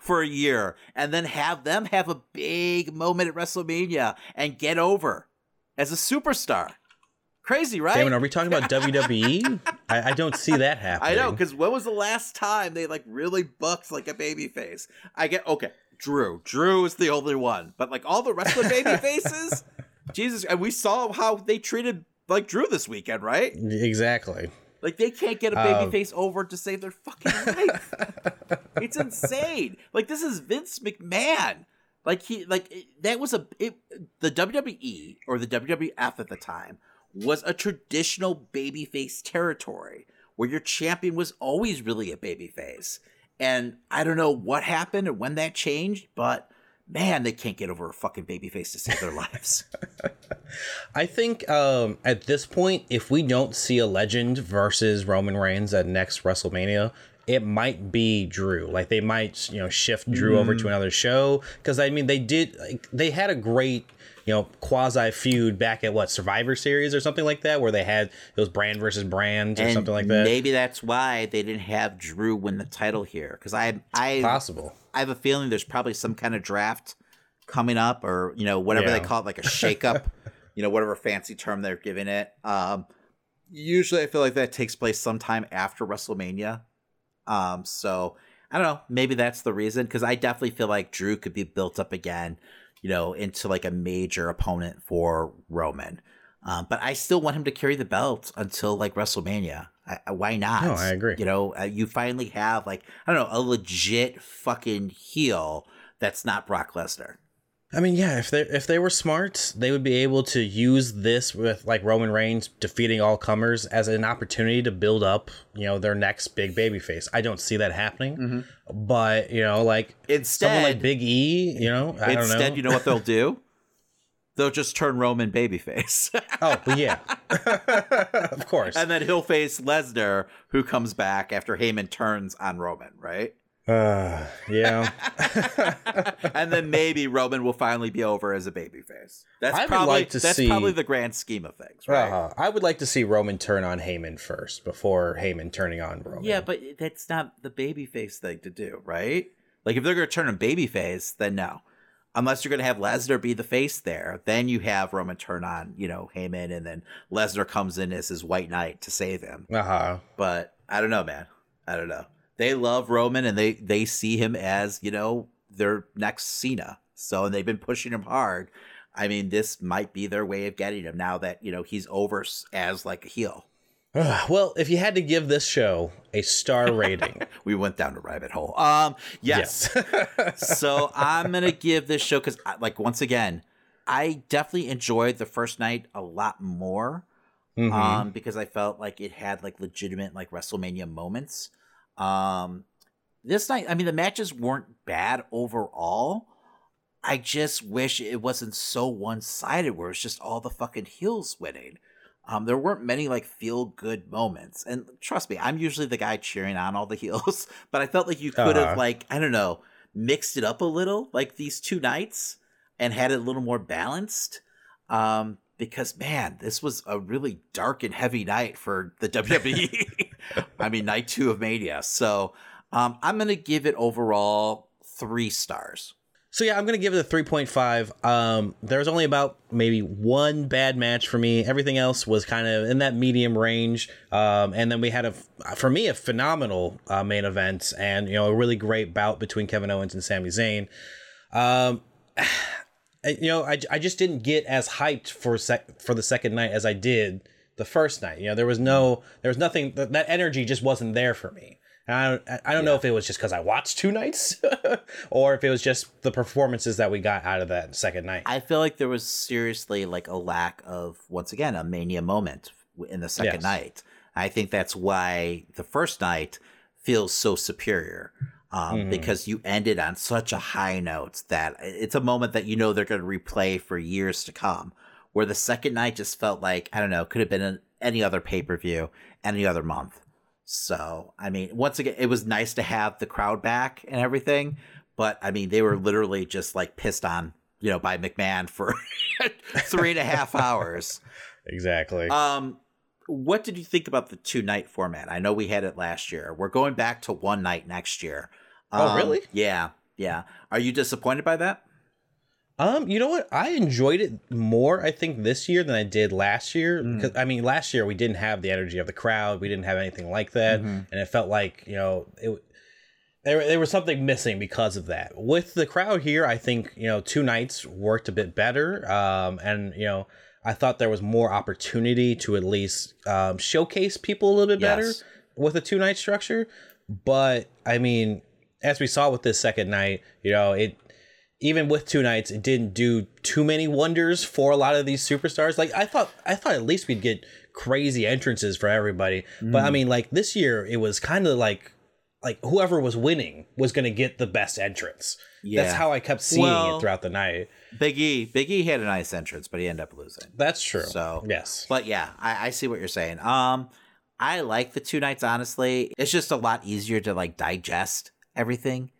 For a year, and then have them have a big moment at WrestleMania and get over as a superstar. Crazy, right? Damon, are we talking about [LAUGHS] WWE? I, I don't see that happening. I know, because when was the last time they like really bucked like a baby face? I get okay, Drew. Drew is the only one, but like all the rest of the baby [LAUGHS] faces, Jesus, and we saw how they treated like Drew this weekend, right? exactly. Like they can't get a baby Um, face over to save their fucking life. [LAUGHS] it's insane. Like this is Vince McMahon. Like he like that was a it, the WWE or the WWF at the time was a traditional babyface territory where your champion was always really a babyface. And I don't know what happened and when that changed, but man, they can't get over a fucking babyface to save their lives. [LAUGHS] I think um, at this point, if we don't see a legend versus Roman Reigns at next WrestleMania, it might be Drew. Like they might, you know, shift Drew over to another show because I mean they did like they had a great you know quasi feud back at what Survivor Series or something like that where they had it was Brand versus Brand or and something like that. Maybe that's why they didn't have Drew win the title here because I I Possible. I have a feeling there's probably some kind of draft coming up or you know whatever they call it like a shakeup, [LAUGHS] you know whatever fancy term they're giving it. Um, usually I feel like that takes place sometime after WrestleMania. Um, so I don't know, maybe that's the reason because I definitely feel like Drew could be built up again, you know, into like a major opponent for Roman. Um, but I still want him to carry the belt until like WrestleMania. I, why not? No, I agree. You know, uh, you finally have like I don't know a legit fucking heel that's not Brock Lesnar. I mean, yeah, if they if they were smart, they would be able to use this with like Roman Reigns defeating all comers as an opportunity to build up, you know, their next big baby face. I don't see that happening, mm-hmm. but you know, like instead, someone like Big E, you know, I don't instead, know. you know what they'll [LAUGHS] do? They'll just turn Roman babyface. [LAUGHS] oh, yeah, [LAUGHS] of course. and then he'll face Lesnar, who comes back after Heyman turns on Roman, right? Uh, yeah, [LAUGHS] and then maybe Roman will finally be over as a babyface. That's I probably like that's see- probably the grand scheme of things, right? uh, I would like to see Roman turn on Heyman first before Heyman turning on Roman. Yeah, but that's not the babyface thing to do, right? Like if they're going to turn him babyface, then no. Unless you're going to have Lesnar be the face there, then you have Roman turn on, you know, Heyman, and then Lesnar comes in as his White Knight to save him. uh huh. But I don't know, man. I don't know. They love Roman, and they they see him as you know their next Cena. So and they've been pushing him hard. I mean, this might be their way of getting him now that you know he's over as like a heel. [SIGHS] well, if you had to give this show a star [LAUGHS] rating, We went down a rabbit hole. Um, yes. [LAUGHS] so I'm gonna give this show because, like, once again, I definitely enjoyed the first night a lot more. Mhm. Um, because I felt like it had like legitimate like WrestleMania moments. Um, this night, I mean, the matches weren't bad overall. I just wish it wasn't so one sided where it's just all the fucking heels winning. Um, there weren't many like feel good moments, and trust me, I'm usually the guy cheering on all the heels, [LAUGHS] but I felt like you could have Uh-huh. like I don't know mixed it up a little like these two nights and had it a little more balanced. Um, because man, this was a really dark and heavy night for the [LAUGHS] WWE. I mean, night two of Mania. So um, I'm gonna give it overall three stars. So yeah, I'm gonna give it a 3.5. Um, there was only about maybe one bad match for me. Everything else was kind of in that medium range. Um, and then we had a, for me, a phenomenal uh, main event, and you know, a really great bout between Kevin Owens and Sami Zayn. Um, [SIGHS] you know, I, I just didn't get as hyped for sec- for the second night as I did the first night. You know, there was no, there was nothing. That, that energy just wasn't there for me. And I don't, I don't know if it was just because I watched two nights, [LAUGHS] or if it was just the performances that we got out of that second night. I feel like there was seriously like a lack of once again a mania moment in the second Yes. night. I think that's why the first night feels so superior. Um, Mhm. because you ended on such a high note that it's a moment that you know they're going to replay for years to come. Where the second night just felt like I don't know, could have been an, any other pay per view, any other month. So I mean, once again, it was nice to have the crowd back and everything, but I mean, they were literally just like pissed on, you know, by McMahon for [LAUGHS] three and a half hours. exactly. Um, what did you think about the two night format? I know we had it last year. We're going back to one night next year. Oh, Um, really? Yeah, yeah. Are you disappointed by that? Um, you know what? I enjoyed it more, I think, this year than I did last year. Because I mean, last year we didn't have the energy of the crowd. We didn't have anything like that, and it felt like you know it. There, there was something missing because of that. With the crowd here, I think you know two nights worked a bit better, um, and you know I thought there was more opportunity to at least um, showcase people a little bit better Yes. with a two night structure. But I mean, as we saw with this second night, you know, it even with two nights, it didn't do too many wonders for a lot of these superstars. Like I thought, I thought at least we'd get crazy entrances for everybody. But I Mm. mean, like this year, it was kind of like like whoever was winning was going to get the best entrance. Yeah. That's how I kept seeing Well- it throughout the night. Big E, Big E had a nice entrance, but he ended up losing. That's true. So yes, But yeah, I, I see what you're saying. Um, I like the two nights, honestly. It's just a lot easier to like digest everything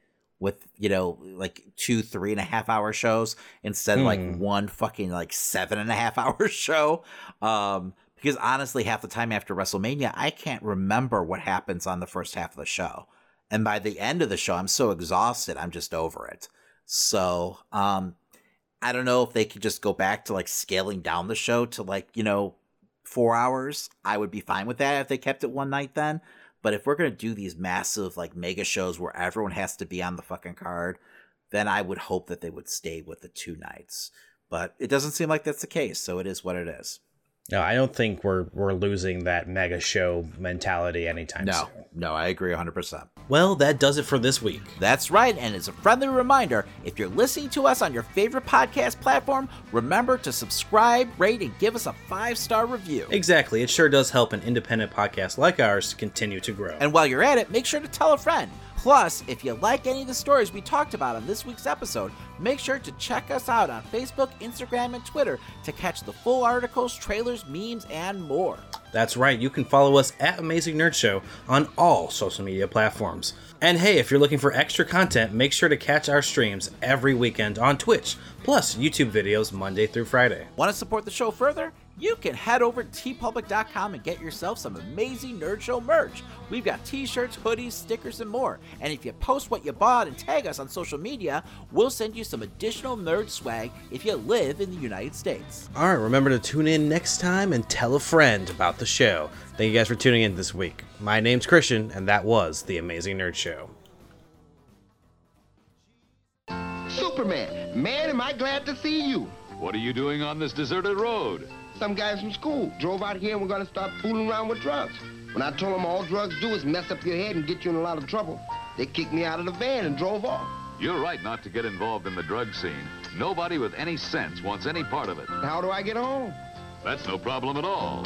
with, you know, like two, three and a half hour shows instead of like Hmm. one fucking like seven and a half [LAUGHS] hour show. Um, because honestly, half the time after WrestleMania, I can't remember what happens on the first half of the show. And by the end of the show, I'm so exhausted, I'm just over it. So, um, I don't know if they could just go back to like scaling down the show to like, you know, four hours. I would be fine with that if they kept it one night then. But if we're to do these massive like mega shows where everyone has to be on the fucking card, then I would hope that they would stay with the two nights. But it doesn't seem like that's the case. So it is what it is. No, I don't think we're we're losing that mega show mentality anytime No, soon. no, I agree 100%. Well, that does it for this week. That's right, and as a friendly reminder, if you're listening to us on your favorite podcast platform, remember to subscribe, rate, and give us a five star review. Exactly, it sure does help an independent podcast like ours to continue to grow. And while you're at it, make sure to tell a friend. Plus, if you like any of the stories we talked about on this week's episode, make sure to check us out on Facebook, Instagram, and Twitter to catch the full articles, trailers, memes, and more. That's right, you can follow us at Amazing Nerd Show on all social media platforms. And hey, if you're looking for extra content, make sure to catch our streams every weekend on Twitch, plus YouTube videos Monday through Friday. Want to support the show further? You can head over to teepublic.com and get yourself some amazing Nerd Show merch. We've got t shirts, hoodies, stickers, and more. And if you post what you bought and tag us on social media, we'll send you some additional nerd swag if you live in the United States. All right, remember to tune in next time and tell a friend about the show. Thank you guys for tuning in this week. My name's Christian, and that was The Amazing Nerd Show. Superman, man, am I glad to see you. What are you doing on this deserted road? Some guys from school drove out here and we're gonna start fooling around with drugs. When I told them all drugs do is mess up your head and get you in a lot of trouble, they kicked me out of the van and drove off. You're right not to get involved in the drug scene. Nobody with any sense wants any part of it. How do I get home? That's no problem at all.